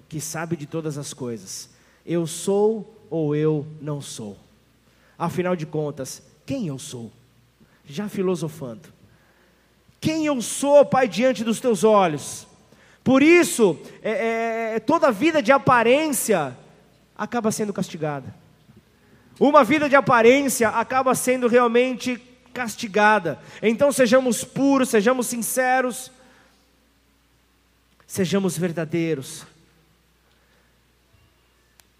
que sabe de todas as coisas. Eu sou ou eu não sou? Afinal de contas, quem eu sou? Já filosofando. Quem eu sou, Pai, diante dos teus olhos? Por isso, é, é, é, toda vida de aparência acaba sendo castigada. Uma vida de aparência acaba sendo realmente castigada. Então sejamos puros, sejamos sinceros, sejamos verdadeiros,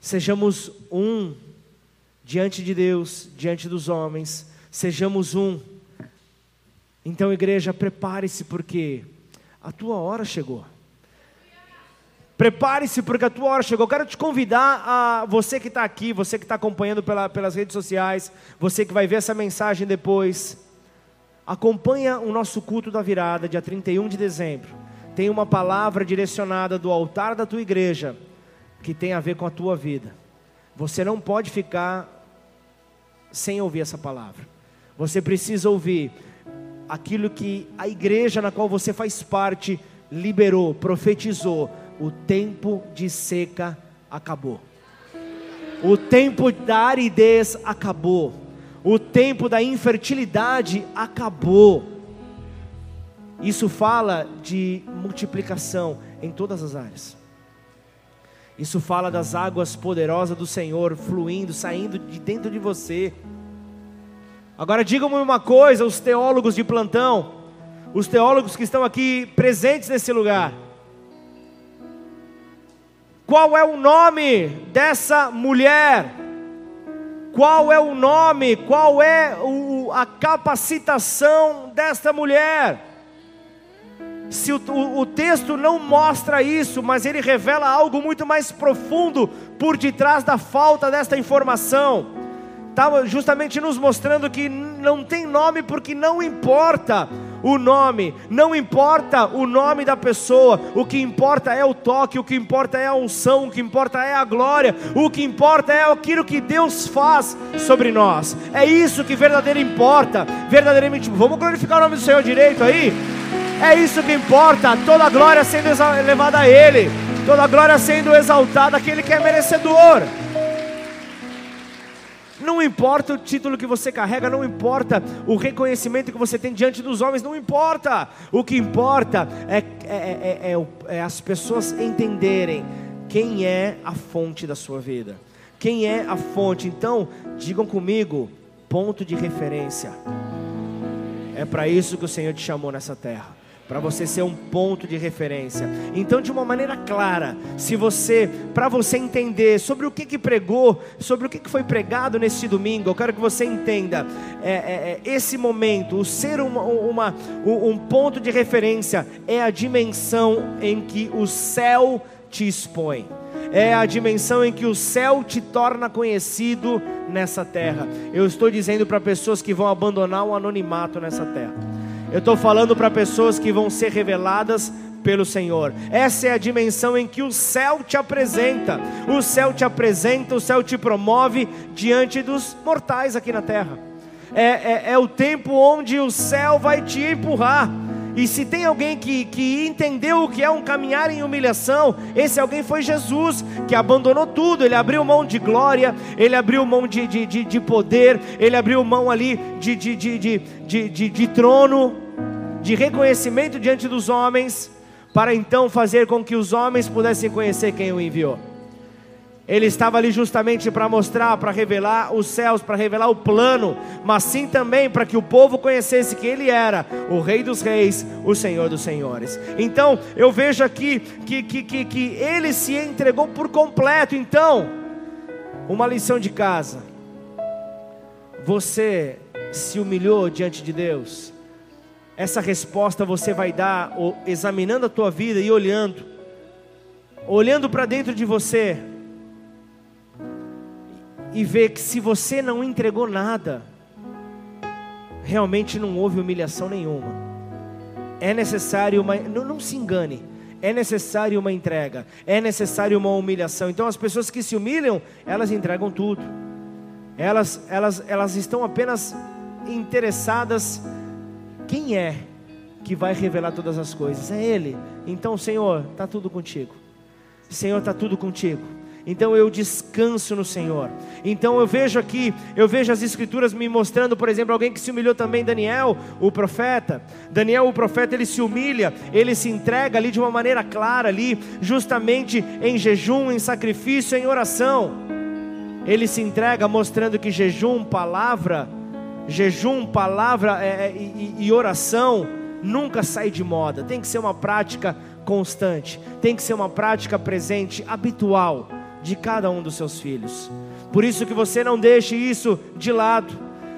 sejamos um diante de Deus, diante dos homens, sejamos um. Então, igreja, prepare-se porque a tua hora chegou. Prepare-se porque a tua hora chegou. Eu quero te convidar a você que está aqui, você que está acompanhando pela, pelas redes sociais, você que vai ver essa mensagem depois. Acompanha o nosso culto da virada, dia 31 de dezembro. Tem uma palavra direcionada do altar da tua igreja que tem a ver com a tua vida. Você não pode ficar sem ouvir essa palavra. Você precisa ouvir aquilo que a igreja na qual você faz parte liberou, profetizou: o tempo de seca acabou. O tempo da aridez acabou. O tempo da infertilidade acabou. Isso fala de multiplicação em todas as áreas. Isso fala das águas poderosas do Senhor fluindo, saindo de dentro de você. Agora digam-me uma coisa, os teólogos de plantão, os teólogos que estão aqui presentes nesse lugar. Qual é o nome dessa mulher? Qual é o nome, qual é o, a capacitação desta mulher? Se o, o, o texto não mostra isso, mas ele revela algo muito mais profundo por detrás da falta desta informação estava justamente nos mostrando que não tem nome porque não importa o nome, não importa o nome da pessoa, o que importa é o toque, o que importa é a unção, o que importa é a glória, o que importa é aquilo que Deus faz sobre nós. É isso que verdadeiramente importa, verdadeiramente. Vamos glorificar o nome do Senhor direito aí? É isso que importa, toda glória sendo levada a Ele, toda glória sendo exaltada aquele que é merecedor. Não importa o título que você carrega, não importa o reconhecimento que você tem diante dos homens, não importa. O que importa é, é, é, é, as pessoas entenderem quem é a fonte da sua vida. Quem é a fonte? Então, digam comigo, ponto de referência. É para isso que o Senhor te chamou nessa terra para você ser um ponto de referência. Então, de uma maneira clara, se você, para você entender sobre o que que pregou, sobre o que que foi pregado nesse domingo, eu quero que você entenda é, é, é, esse momento, o ser uma, uma, um ponto de referência é a dimensão em que o céu te expõe. É a dimensão em que o céu te torna conhecido nessa terra. Eu estou dizendo para pessoas que vão abandonar o anonimato nessa terra. Eu estou falando para pessoas que vão ser reveladas pelo Senhor. Essa é a dimensão em que o céu te apresenta. O céu te apresenta, o céu te promove diante dos mortais aqui na terra. É, é, é o tempo onde o céu vai te empurrar. E se tem alguém que, que entendeu o que é um caminhar em humilhação, esse alguém foi Jesus, que abandonou tudo. Ele abriu mão de glória, ele abriu mão de, de, de, de poder, ele abriu mão ali de, de, de, de, de, de, de trono, de reconhecimento diante dos homens, para então fazer com que os homens pudessem conhecer quem o enviou. Ele estava ali justamente para mostrar, para revelar os céus, para revelar o plano, mas sim também para que o povo conhecesse que Ele era o Rei dos Reis, o Senhor dos Senhores. Então, eu vejo aqui que, que, que, que Ele se entregou por completo. Então, uma lição de casa: você se humilhou diante de Deus, essa resposta você vai dar examinando a tua vida e olhando, olhando para dentro de você e ver que se você não entregou nada, realmente não houve humilhação nenhuma. É necessário uma, não, não se engane, é necessário uma entrega, é necessário uma humilhação. Então as pessoas que se humilham, elas entregam tudo. Elas, elas, elas estão apenas interessadas quem é que vai revelar todas as coisas? É Ele. Então, Senhor, está tudo contigo. Senhor, está tudo contigo. Então eu descanso no Senhor. Então eu vejo aqui, eu vejo as escrituras me mostrando, por exemplo, alguém que se humilhou também, Daniel, o profeta. Daniel, o profeta, ele se humilha, ele se entrega ali de uma maneira clara ali, justamente em jejum, em sacrifício, em oração. Ele se entrega mostrando que jejum, palavra, jejum, palavra é, é, e, e oração nunca sai de moda, tem que ser uma prática constante, tem que ser uma prática presente, habitual de cada um dos seus filhos. Por isso que você não deixe isso de lado.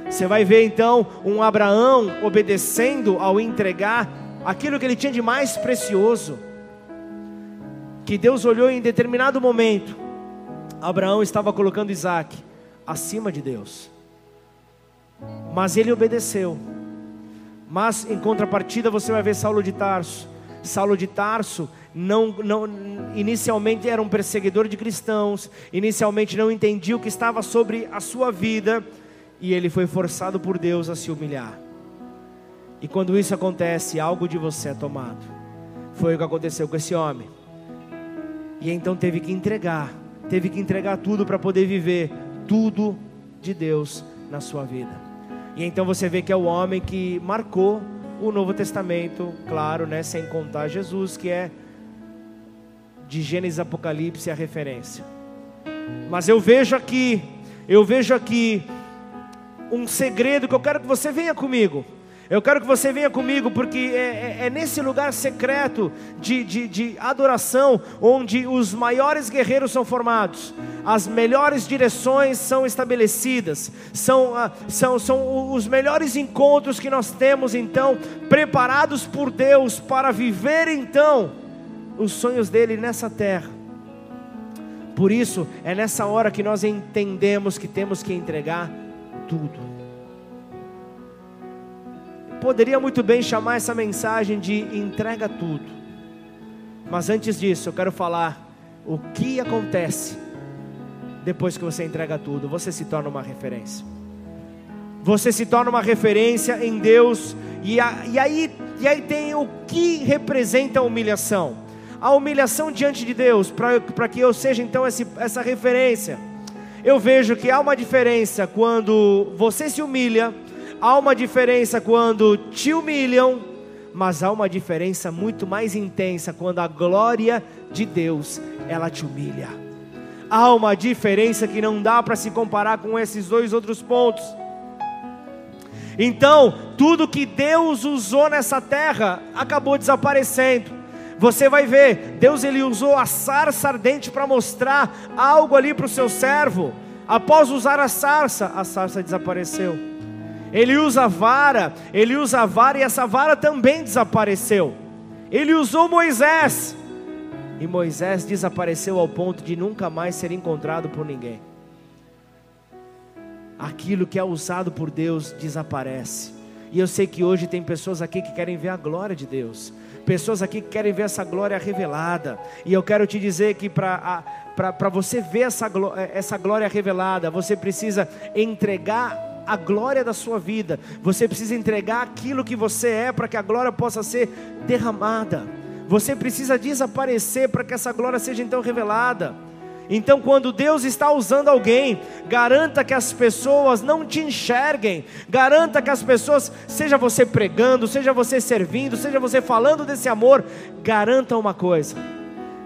Você vai ver então um Abraão obedecendo ao entregar aquilo que ele tinha de mais precioso. Que Deus olhou em determinado momento, Abraão estava colocando Isaac acima de Deus. Mas ele obedeceu. Mas em contrapartida você vai ver Saulo de Tarso. Saulo de Tarso não, não, inicialmente era um perseguidor de cristãos, inicialmente não entendia o que estava sobre a sua vida, e ele foi forçado por Deus a se humilhar. E quando isso acontece, algo de você é tomado. Foi o que aconteceu com esse homem. E então teve que entregar, teve que entregar tudo para poder viver tudo de Deus na sua vida. E então você vê que é o homem que marcou o Novo Testamento, claro, né, sem contar Jesus, que é de Gênesis Apocalipse a referência. Mas eu vejo aqui, eu vejo aqui um segredo que eu quero que você venha comigo. Eu quero que você venha comigo, porque é, é, é nesse lugar secreto de, de, de, adoração onde os maiores guerreiros são formados, as melhores direções são estabelecidas, são, ah, são, são os melhores encontros que nós temos, então, preparados por Deus para viver, então, os sonhos dele nessa terra. Por isso, é nessa hora que nós entendemos que temos que entregar tudo poderia muito bem chamar essa mensagem de entrega tudo. Mas antes disso, eu quero falar o que acontece depois que você entrega tudo. Você se torna uma referência. Você se torna uma referência em Deus. E, a, e, aí, e aí tem o que representa a humilhação. A humilhação diante de Deus, para que eu seja então esse, essa referência. Eu vejo que há uma diferença quando você se humilha Há uma diferença quando te humilham, mas há uma diferença muito mais intensa quando a glória de Deus ela te humilha. Há uma diferença que não dá para se comparar com esses dois outros pontos. Então, tudo que Deus usou nessa terra acabou desaparecendo. Você vai ver, Deus ele usou a sarça ardente para mostrar algo ali para o seu servo. Após usar a sarça, a sarça desapareceu. Ele usa a vara, ele usa a vara e essa vara também desapareceu. Ele usou Moisés, e Moisés desapareceu ao ponto de nunca mais ser encontrado por ninguém. Aquilo que é usado por Deus desaparece. E eu sei que hoje tem pessoas aqui que querem ver a glória de Deus, pessoas aqui que querem ver essa glória revelada. E eu quero te dizer que para você ver essa, essa glória revelada, você precisa entregar a glória da sua vida, você precisa entregar aquilo que você é para que a glória possa ser derramada. Você precisa desaparecer para que essa glória seja então revelada. Então, quando Deus está usando alguém, garanta que as pessoas não te enxerguem, garanta que as pessoas, seja você pregando, seja você servindo, seja você falando desse amor, garanta uma coisa: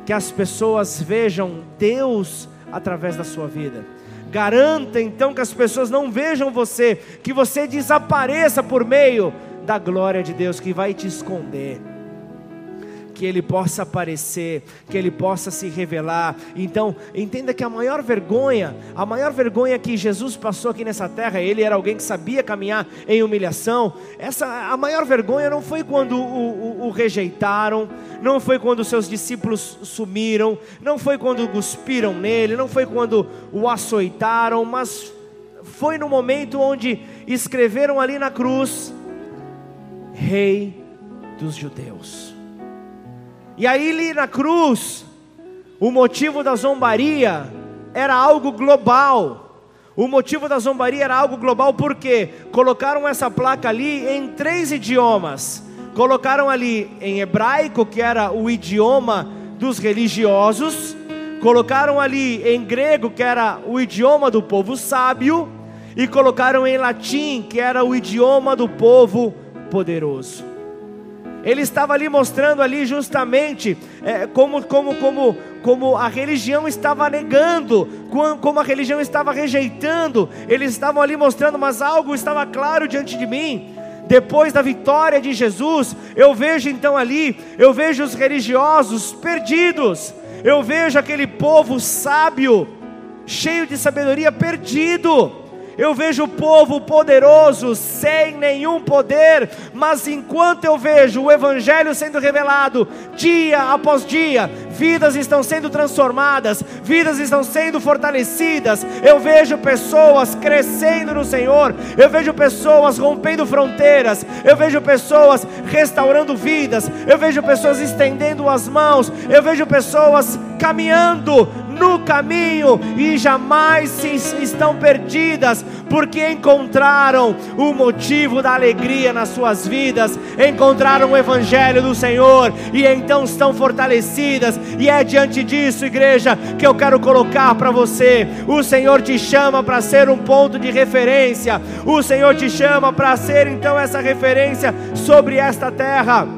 que as pessoas vejam Deus através da sua vida. Garanta então que as pessoas não vejam você, que você desapareça por meio da glória de Deus que vai te esconder que Ele possa aparecer, que Ele possa se revelar. Então, entenda que a maior vergonha, a maior vergonha que Jesus passou aqui nessa terra, Ele era alguém que sabia caminhar em humilhação. Essa, a maior vergonha não foi quando o, o, o rejeitaram, não foi quando seus discípulos sumiram, não foi quando cuspiram nele, não foi quando o açoitaram, mas foi no momento onde escreveram ali na cruz: Rei dos Judeus. E aí, ali na cruz, o motivo da zombaria era algo global. O motivo da zombaria era algo global porque colocaram essa placa ali em três idiomas. Colocaram ali em hebraico, que era o idioma dos religiosos, colocaram ali em grego, que era o idioma do povo sábio, e colocaram em latim, que era o idioma do povo poderoso. Ele estava ali mostrando ali justamente é, como, como, como, como a religião estava negando, como a religião estava rejeitando. Eles estavam ali mostrando, mas algo estava claro diante de mim. Depois da vitória de Jesus, eu vejo então ali, eu vejo os religiosos perdidos. Eu vejo aquele povo sábio, cheio de sabedoria, perdido eu vejo o povo poderoso sem nenhum poder, mas enquanto eu vejo o Evangelho sendo revelado dia após dia, vidas estão sendo transformadas, vidas estão sendo fortalecidas. Eu vejo pessoas crescendo no Senhor, eu vejo pessoas rompendo fronteiras, eu vejo pessoas restaurando vidas, eu vejo pessoas estendendo as mãos, eu vejo pessoas caminhando no caminho e jamais estão perdidas, porque encontraram o motivo da alegria nas suas vidas, encontraram o Evangelho do Senhor e então estão fortalecidas. E é diante disso, igreja, que eu quero colocar para você: o Senhor te chama para ser um ponto de referência, o Senhor te chama para ser então essa referência sobre esta terra.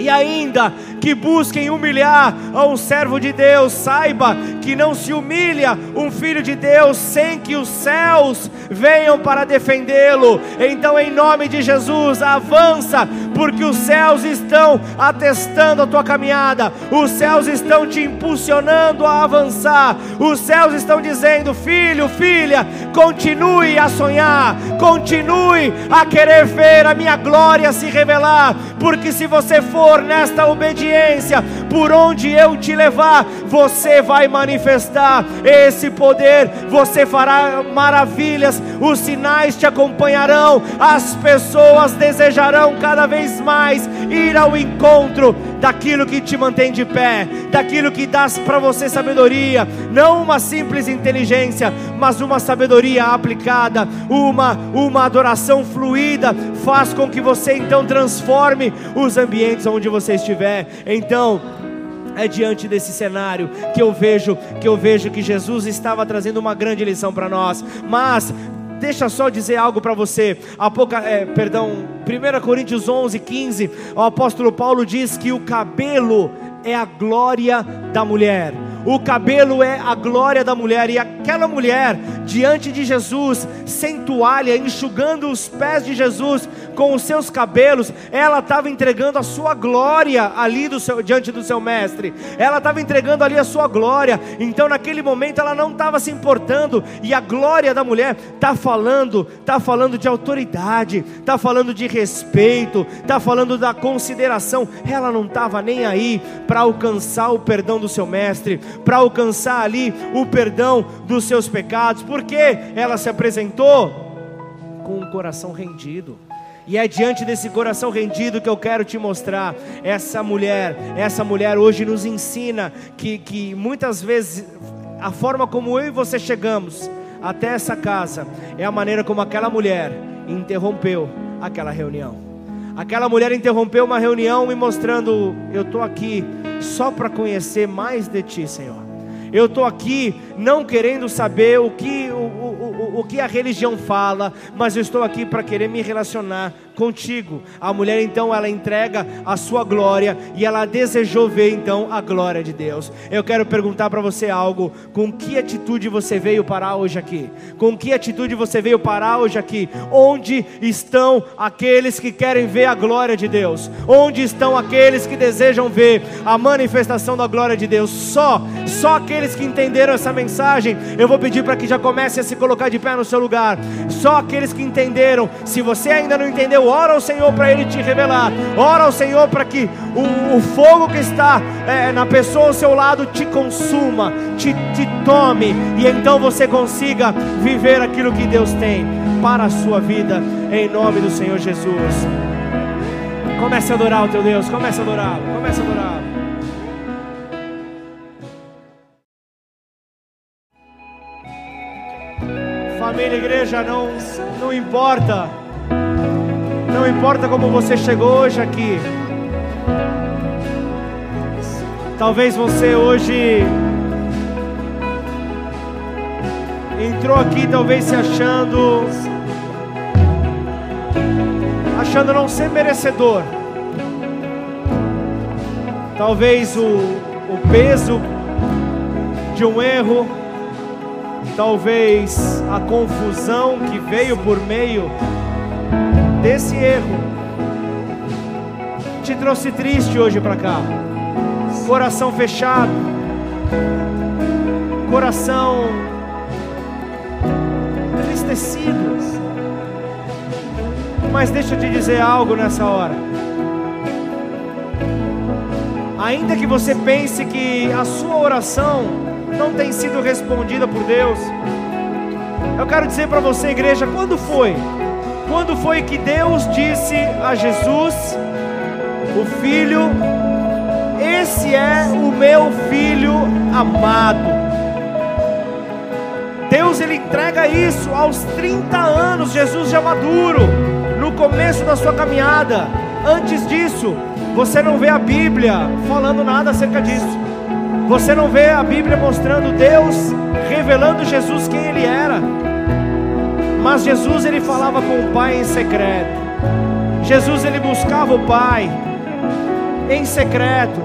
E ainda que busquem humilhar a um servo de Deus, saiba que não se humilha um filho de Deus sem que os céus venham para defendê-lo. Então, em nome de Jesus, avança, porque os céus estão atestando a tua caminhada, os céus estão te impulsionando a avançar, os céus estão dizendo: filho, filha, continue a sonhar, continue a querer ver a minha glória se revelar, porque se você for nesta obediência, experiência por onde eu te levar, você vai manifestar esse poder, você fará maravilhas, os sinais te acompanharão, as pessoas desejarão cada vez mais ir ao encontro daquilo que te mantém de pé, daquilo que dá para você sabedoria, não uma simples inteligência, mas uma sabedoria aplicada, uma uma adoração fluida, faz com que você então transforme os ambientes onde você estiver. Então, é diante desse cenário que eu vejo que eu vejo que Jesus estava trazendo uma grande lição para nós. Mas deixa só dizer algo para você. Apoca, é, perdão, 1 Coríntios 11, 15, o apóstolo Paulo diz que o cabelo é a glória da mulher. O cabelo é a glória da mulher, e aquela mulher, diante de Jesus, sem toalha, enxugando os pés de Jesus com os seus cabelos, ela estava entregando a sua glória ali do seu, diante do seu mestre, ela estava entregando ali a sua glória, então naquele momento ela não estava se importando, e a glória da mulher está falando, está falando de autoridade, está falando de respeito, está falando da consideração, ela não estava nem aí para alcançar o perdão do seu mestre, para alcançar ali o perdão dos seus pecados, porque ela se apresentou com o coração rendido. E é diante desse coração rendido que eu quero te mostrar. Essa mulher, essa mulher hoje nos ensina que, que muitas vezes a forma como eu e você chegamos até essa casa é a maneira como aquela mulher interrompeu aquela reunião. Aquela mulher interrompeu uma reunião me mostrando: eu estou aqui só para conhecer mais de ti, Senhor. Eu estou aqui não querendo saber o que, o, o, o, o que a religião fala, mas eu estou aqui para querer me relacionar contigo. A mulher então ela entrega a sua glória e ela desejou ver então a glória de Deus. Eu quero perguntar para você algo: com que atitude você veio parar hoje aqui? Com que atitude você veio parar hoje aqui? Onde estão aqueles que querem ver a glória de Deus? Onde estão aqueles que desejam ver a manifestação da glória de Deus? Só, só aqueles que entenderam essa mensagem. Eu vou pedir para que já comece a se colocar de pé no seu lugar. Só aqueles que entenderam. Se você ainda não entendeu, ora ao Senhor para Ele te revelar, ora ao Senhor para que o, o, fogo que está é, na pessoa ao seu lado te consuma, te, te tome, e então você consiga viver aquilo que Deus tem para a sua vida, em nome do Senhor Jesus. Comece a adorar o teu Deus, comece a adorar, comece a adorar. Família, igreja, não, não importa não importa como você chegou hoje aqui. Talvez você hoje entrou aqui talvez se achando achando não ser merecedor. Talvez o, o peso de um erro, talvez a confusão que veio por meio desse erro te trouxe triste hoje para cá, coração fechado, coração entristecido. Mas deixa eu te dizer algo nessa hora. Ainda que você pense que a sua oração não tem sido respondida por Deus, eu quero dizer para você, igreja, quando foi? Quando foi que Deus disse a Jesus, o filho, esse é o meu filho amado. Deus ele entrega isso aos 30 anos, Jesus já maduro, no começo da sua caminhada. Antes disso, você não vê a Bíblia falando nada acerca disso. Você não vê a Bíblia mostrando Deus revelando Jesus quem ele era. Mas Jesus ele falava com o Pai em secreto. Jesus ele buscava o Pai em secreto.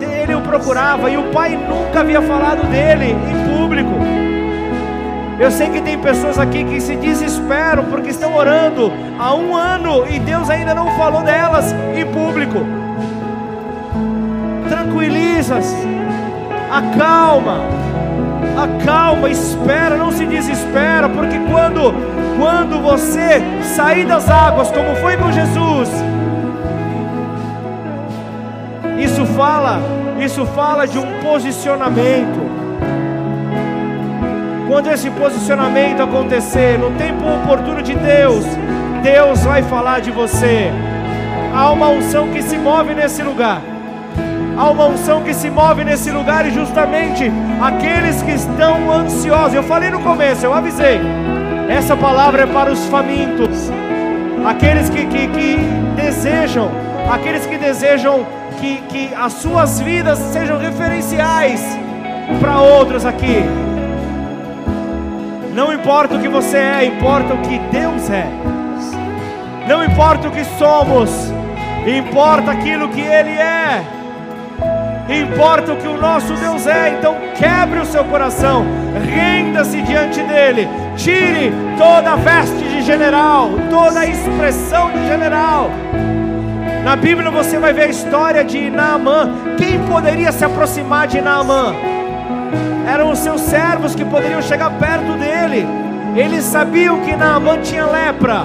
Ele o procurava e o Pai nunca havia falado dele em público. Eu sei que tem pessoas aqui que se desesperam porque estão orando há um ano e Deus ainda não falou delas em público. Tranquiliza-se, acalma, acalma, espera, não se desespera, porque quando quando você sair das águas, como foi com Jesus, isso fala, isso fala de um posicionamento. Quando esse posicionamento acontecer, no tempo oportuno de Deus, Deus vai falar de você. Há uma unção que se move nesse lugar. Há uma unção que se move nesse lugar e justamente aqueles que estão ansiosos. Eu falei no começo, eu avisei. Essa palavra é para os famintos, aqueles que, que, que desejam, aqueles que desejam que, que as suas vidas sejam referenciais para outros aqui. Não importa o que você é, importa o que Deus é. Não importa o que somos, importa aquilo que Ele é. importa o que o nosso Deus é. Então quebre o seu coração, renda-se diante dele, tire toda a veste de general, toda a expressão de general. Na Bíblia você vai ver a história de Naamã. Quem poderia se aproximar de Naamã? Eram os seus servos que poderiam chegar perto dele. Eles sabiam que Naamã tinha lepra.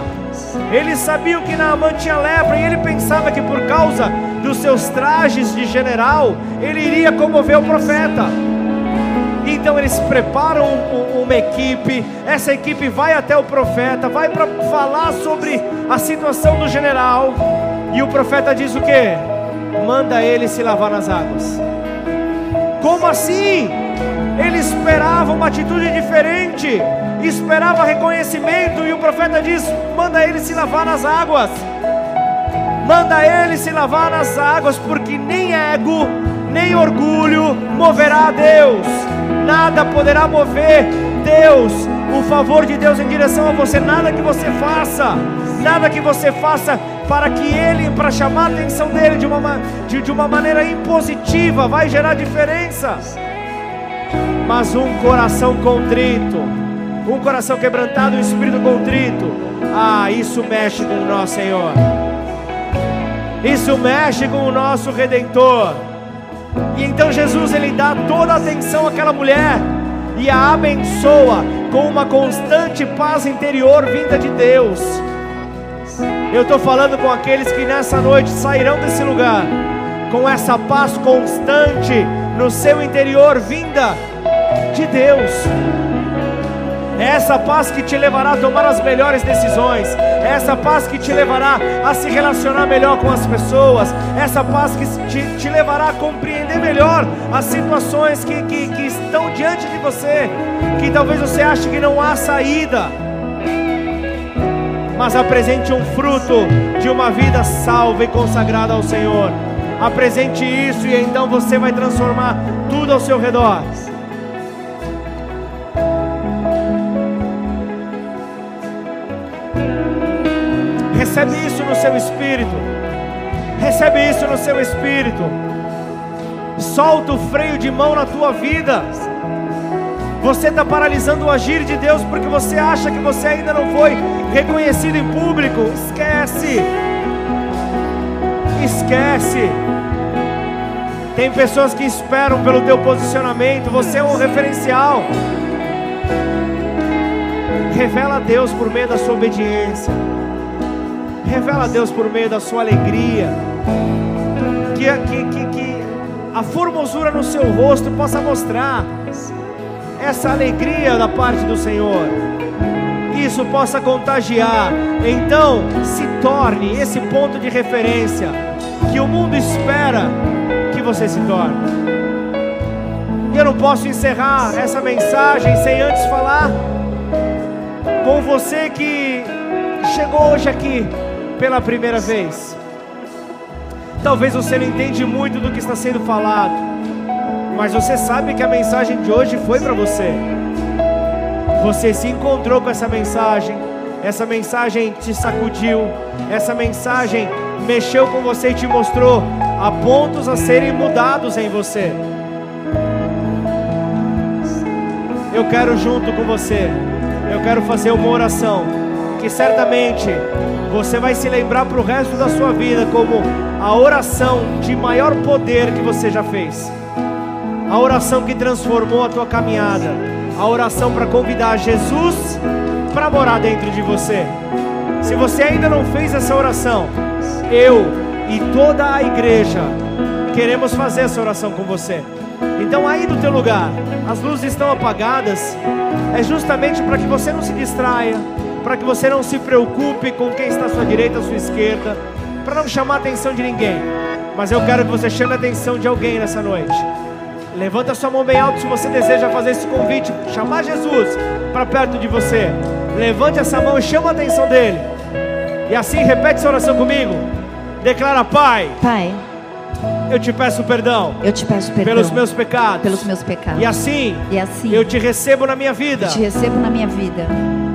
Eles sabiam que Naamã tinha lepra e ele pensava que por causa dos seus trajes de general, ele iria comover o profeta. Então eles preparam uma equipe, essa equipe vai até o profeta, vai para falar sobre a situação do general. E o profeta diz o que? Manda ele se lavar nas águas. Como assim? Ele esperava uma atitude diferente, esperava reconhecimento, e o profeta diz: manda ele se lavar nas águas. Manda ele se lavar nas águas, porque nem ego, nem orgulho moverá a Deus, nada poderá mover Deus, o favor de Deus em direção a você, nada que você faça, nada que você faça para que ele, para chamar a atenção dele de uma, de, de uma maneira impositiva, vai gerar diferença. Mas um coração contrito, um coração quebrantado, um espírito contrito, ah, isso mexe com o nosso Senhor, isso mexe com o nosso Redentor. E então Jesus ele dá toda a atenção àquela mulher e a abençoa com uma constante paz interior vinda de Deus. Eu estou falando com aqueles que nessa noite sairão desse lugar com essa paz constante no seu interior, vinda de Deus. É essa paz que te levará a tomar as melhores decisões, é essa paz que te levará a se relacionar melhor com as pessoas, é essa paz que te, te levará a compreender melhor as situações que, que, que estão diante de você, que talvez você ache que não há saída mas apresente um fruto de uma vida salva e consagrada ao Senhor. Apresente isso e então você vai transformar tudo ao seu redor. Recebe isso no seu espírito. Recebe isso no seu espírito. Solta o freio de mão na tua vida. Você está paralisando o agir de Deus porque você acha que você ainda não foi reconhecido em público. Esquece. Esquece. Tem pessoas que esperam pelo teu posicionamento. Você é um referencial. Revela a Deus por meio da sua obediência. Revela a Deus por meio da sua alegria. Que, que, que, que a formosura no seu rosto possa mostrar essa alegria da parte do Senhor, isso possa contagiar, então se torne esse ponto de referência que o mundo espera que você se torne. E eu não posso encerrar essa mensagem sem antes falar com você que chegou hoje aqui pela primeira vez. Talvez você não entende muito do que está sendo falado mas você sabe que a mensagem de hoje foi para você. Você se encontrou com essa mensagem, essa mensagem te sacudiu, essa mensagem mexeu com você e te mostrou a pontos a serem mudados em você. Eu quero junto com você, eu quero fazer uma oração que certamente você vai se lembrar para o resto da sua vida como a oração de maior poder que você já fez a oração que transformou a tua caminhada, a oração para convidar Jesus para morar dentro de você. Se você ainda não fez essa oração, eu e toda a igreja queremos fazer essa oração com você. Então, aí do teu lugar, as luzes estão apagadas, é justamente para que você não se distraia, para que você não se preocupe com quem está à sua direita, à sua esquerda, para não chamar a atenção de ninguém. Mas eu quero que você chame a atenção de alguém nessa noite. Levanta sua mão bem alto se você deseja fazer esse convite, chamar Jesus para perto de você. Levante essa mão e chama a atenção dele. E assim repete essa oração comigo. Declara, Pai. Pai. Eu te peço perdão. Eu te peço perdão. Pelos meus pecados. Pelos meus pecados. E assim. E assim. Eu te recebo na minha vida. Eu te recebo na minha vida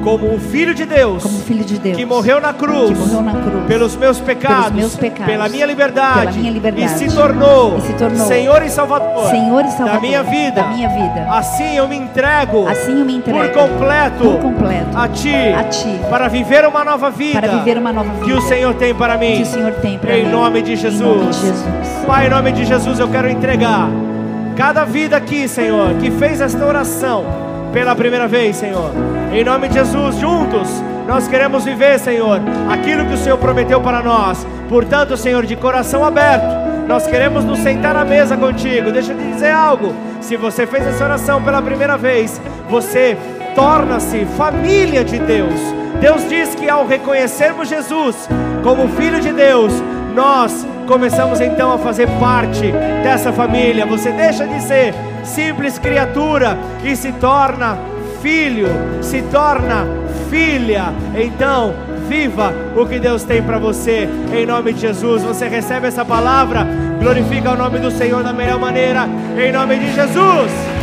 como o filho de Deus, filho de Deus, que morreu na cruz, que morreu na cruz pelos meus pecados, meus pecados, pela minha liberdade, pela minha liberdade, e se tornou, e se tornou Senhor e Salvador, Senhor e Salvador da minha vida, da minha vida. Assim eu me entrego, assim eu me entrego por completo, por completo a ti, a ti, para viver uma nova vida, para viver uma nova vida que o Senhor tem para mim, tem para em mim, nome de Jesus. Em nome de Jesus. Pai, em nome de Jesus, eu quero entregar cada vida aqui, Senhor, que fez esta oração pela primeira vez, Senhor. Em nome de Jesus, juntos, nós queremos viver, Senhor, aquilo que o Senhor prometeu para nós. Portanto, Senhor, de coração aberto, nós queremos nos sentar à mesa contigo. Deixa eu te dizer algo. Se você fez essa oração pela primeira vez, você torna-se família de Deus. Deus diz que ao reconhecermos Jesus como Filho de Deus, nós começamos então a fazer parte dessa família. Você deixa de ser simples criatura e se torna filho, se torna filha. Então, viva o que Deus tem para você, em nome de Jesus. Você recebe essa palavra, glorifica o nome do Senhor da melhor maneira, em nome de Jesus.